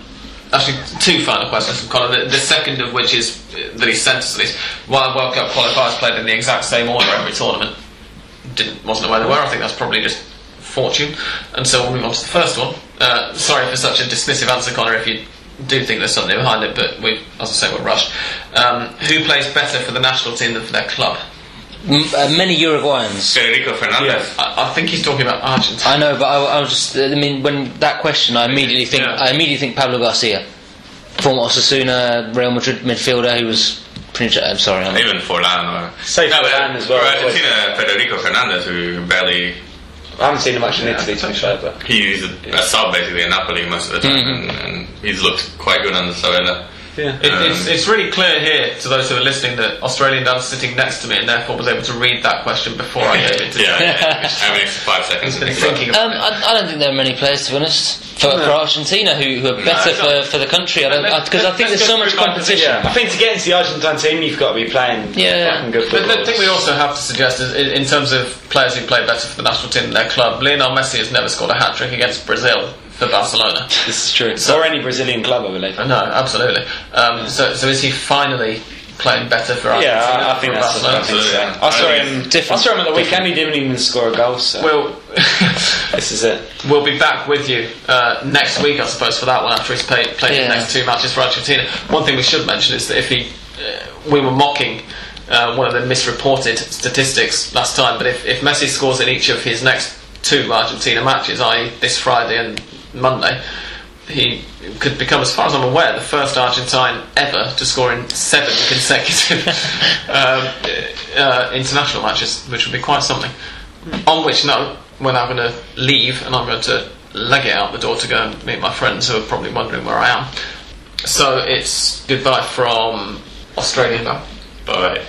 actually two final questions from Colin. The, the second of which is that he sent us these. While World Cup qualifiers played in the exact same order every tournament, didn't wasn't aware they were. I think that's probably just fortune. And so we'll move on to the first one. Uh, sorry for such a dismissive answer, Connor. If you do think there's something behind it, but we, as I say, we're rushed. Um, who plays better for the national team than for their club? M- uh, many Uruguayans. Federico Fernandez. I, I think he's talking about Argentina. I know, but I, I was just. I mean, when that question, I immediately think. Yeah. I immediately think Pablo Garcia, former Osasuna Real Madrid midfielder, who was pretty. much- I'm sorry. I'm, Even Forlan or Say No, but Forlan as well. For Argentina, Federico Fernandez, who barely I haven't seen him much in Italy, to be fair, but. he's a, a sub basically in Napoli most of the time, Mm-hmm. and, and he's looked quite good under Sabella. Yeah. It, it's, it's really clear here to those who are listening that Australian Dan's sitting next to me and therefore was able to read that question before I gave it to (laughs) Yeah, him. yeah, yeah. having five seconds He's to been think thinking about Um. I, I don't think there are many players, to be honest, for, for Argentina who, who are better no. for, for the country. I don't Let's- because I, think let's there's so much competition. position. I think to get into the Argentine team, you've got to be playing Yeah. fucking good But the thing we also have to suggest is, in in terms of players who play better for the national team than their club, Lionel Messi has never scored a hat trick against Brazil for Barcelona. This is true. or any Brazilian club, I believe. No, absolutely. Um, so, so is he finally playing better for Argentina? Yeah, I, think that's. Barcelona? so. Absolutely. I saw him. different. I saw him at the weekend. He didn't even score a goal. So We'll, (laughs) this is it. (laughs) we'll be back with you uh, next week, I suppose, for that one after he's played, played Yeah. the next two matches for Argentina. One thing we should mention is that if he, uh, we were mocking uh, one of the misreported statistics last time, but if, if Messi scores in each of his next two Argentina matches, i.e., this Friday and Monday, he could become, as far as I'm aware, the first Argentine ever to score in seven (laughs) consecutive (laughs) um, uh, international matches, which would be quite something. On which note, we're now going to leave, and I'm going to leg it out the door to go and meet my friends who are probably wondering where I am. So it's goodbye from Australian Dan. Bye.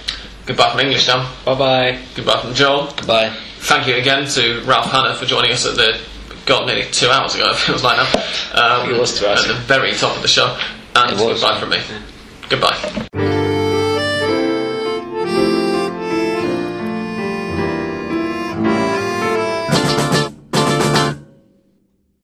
Goodbye from English Dan. Bye bye. Goodbye from Joel. Goodbye. Thank you again to Ralph Hanna for joining us at the God nearly two hours ago. (laughs) It feels like now. Um, It was two hours at the very top of the show. And goodbye from me. Goodbye.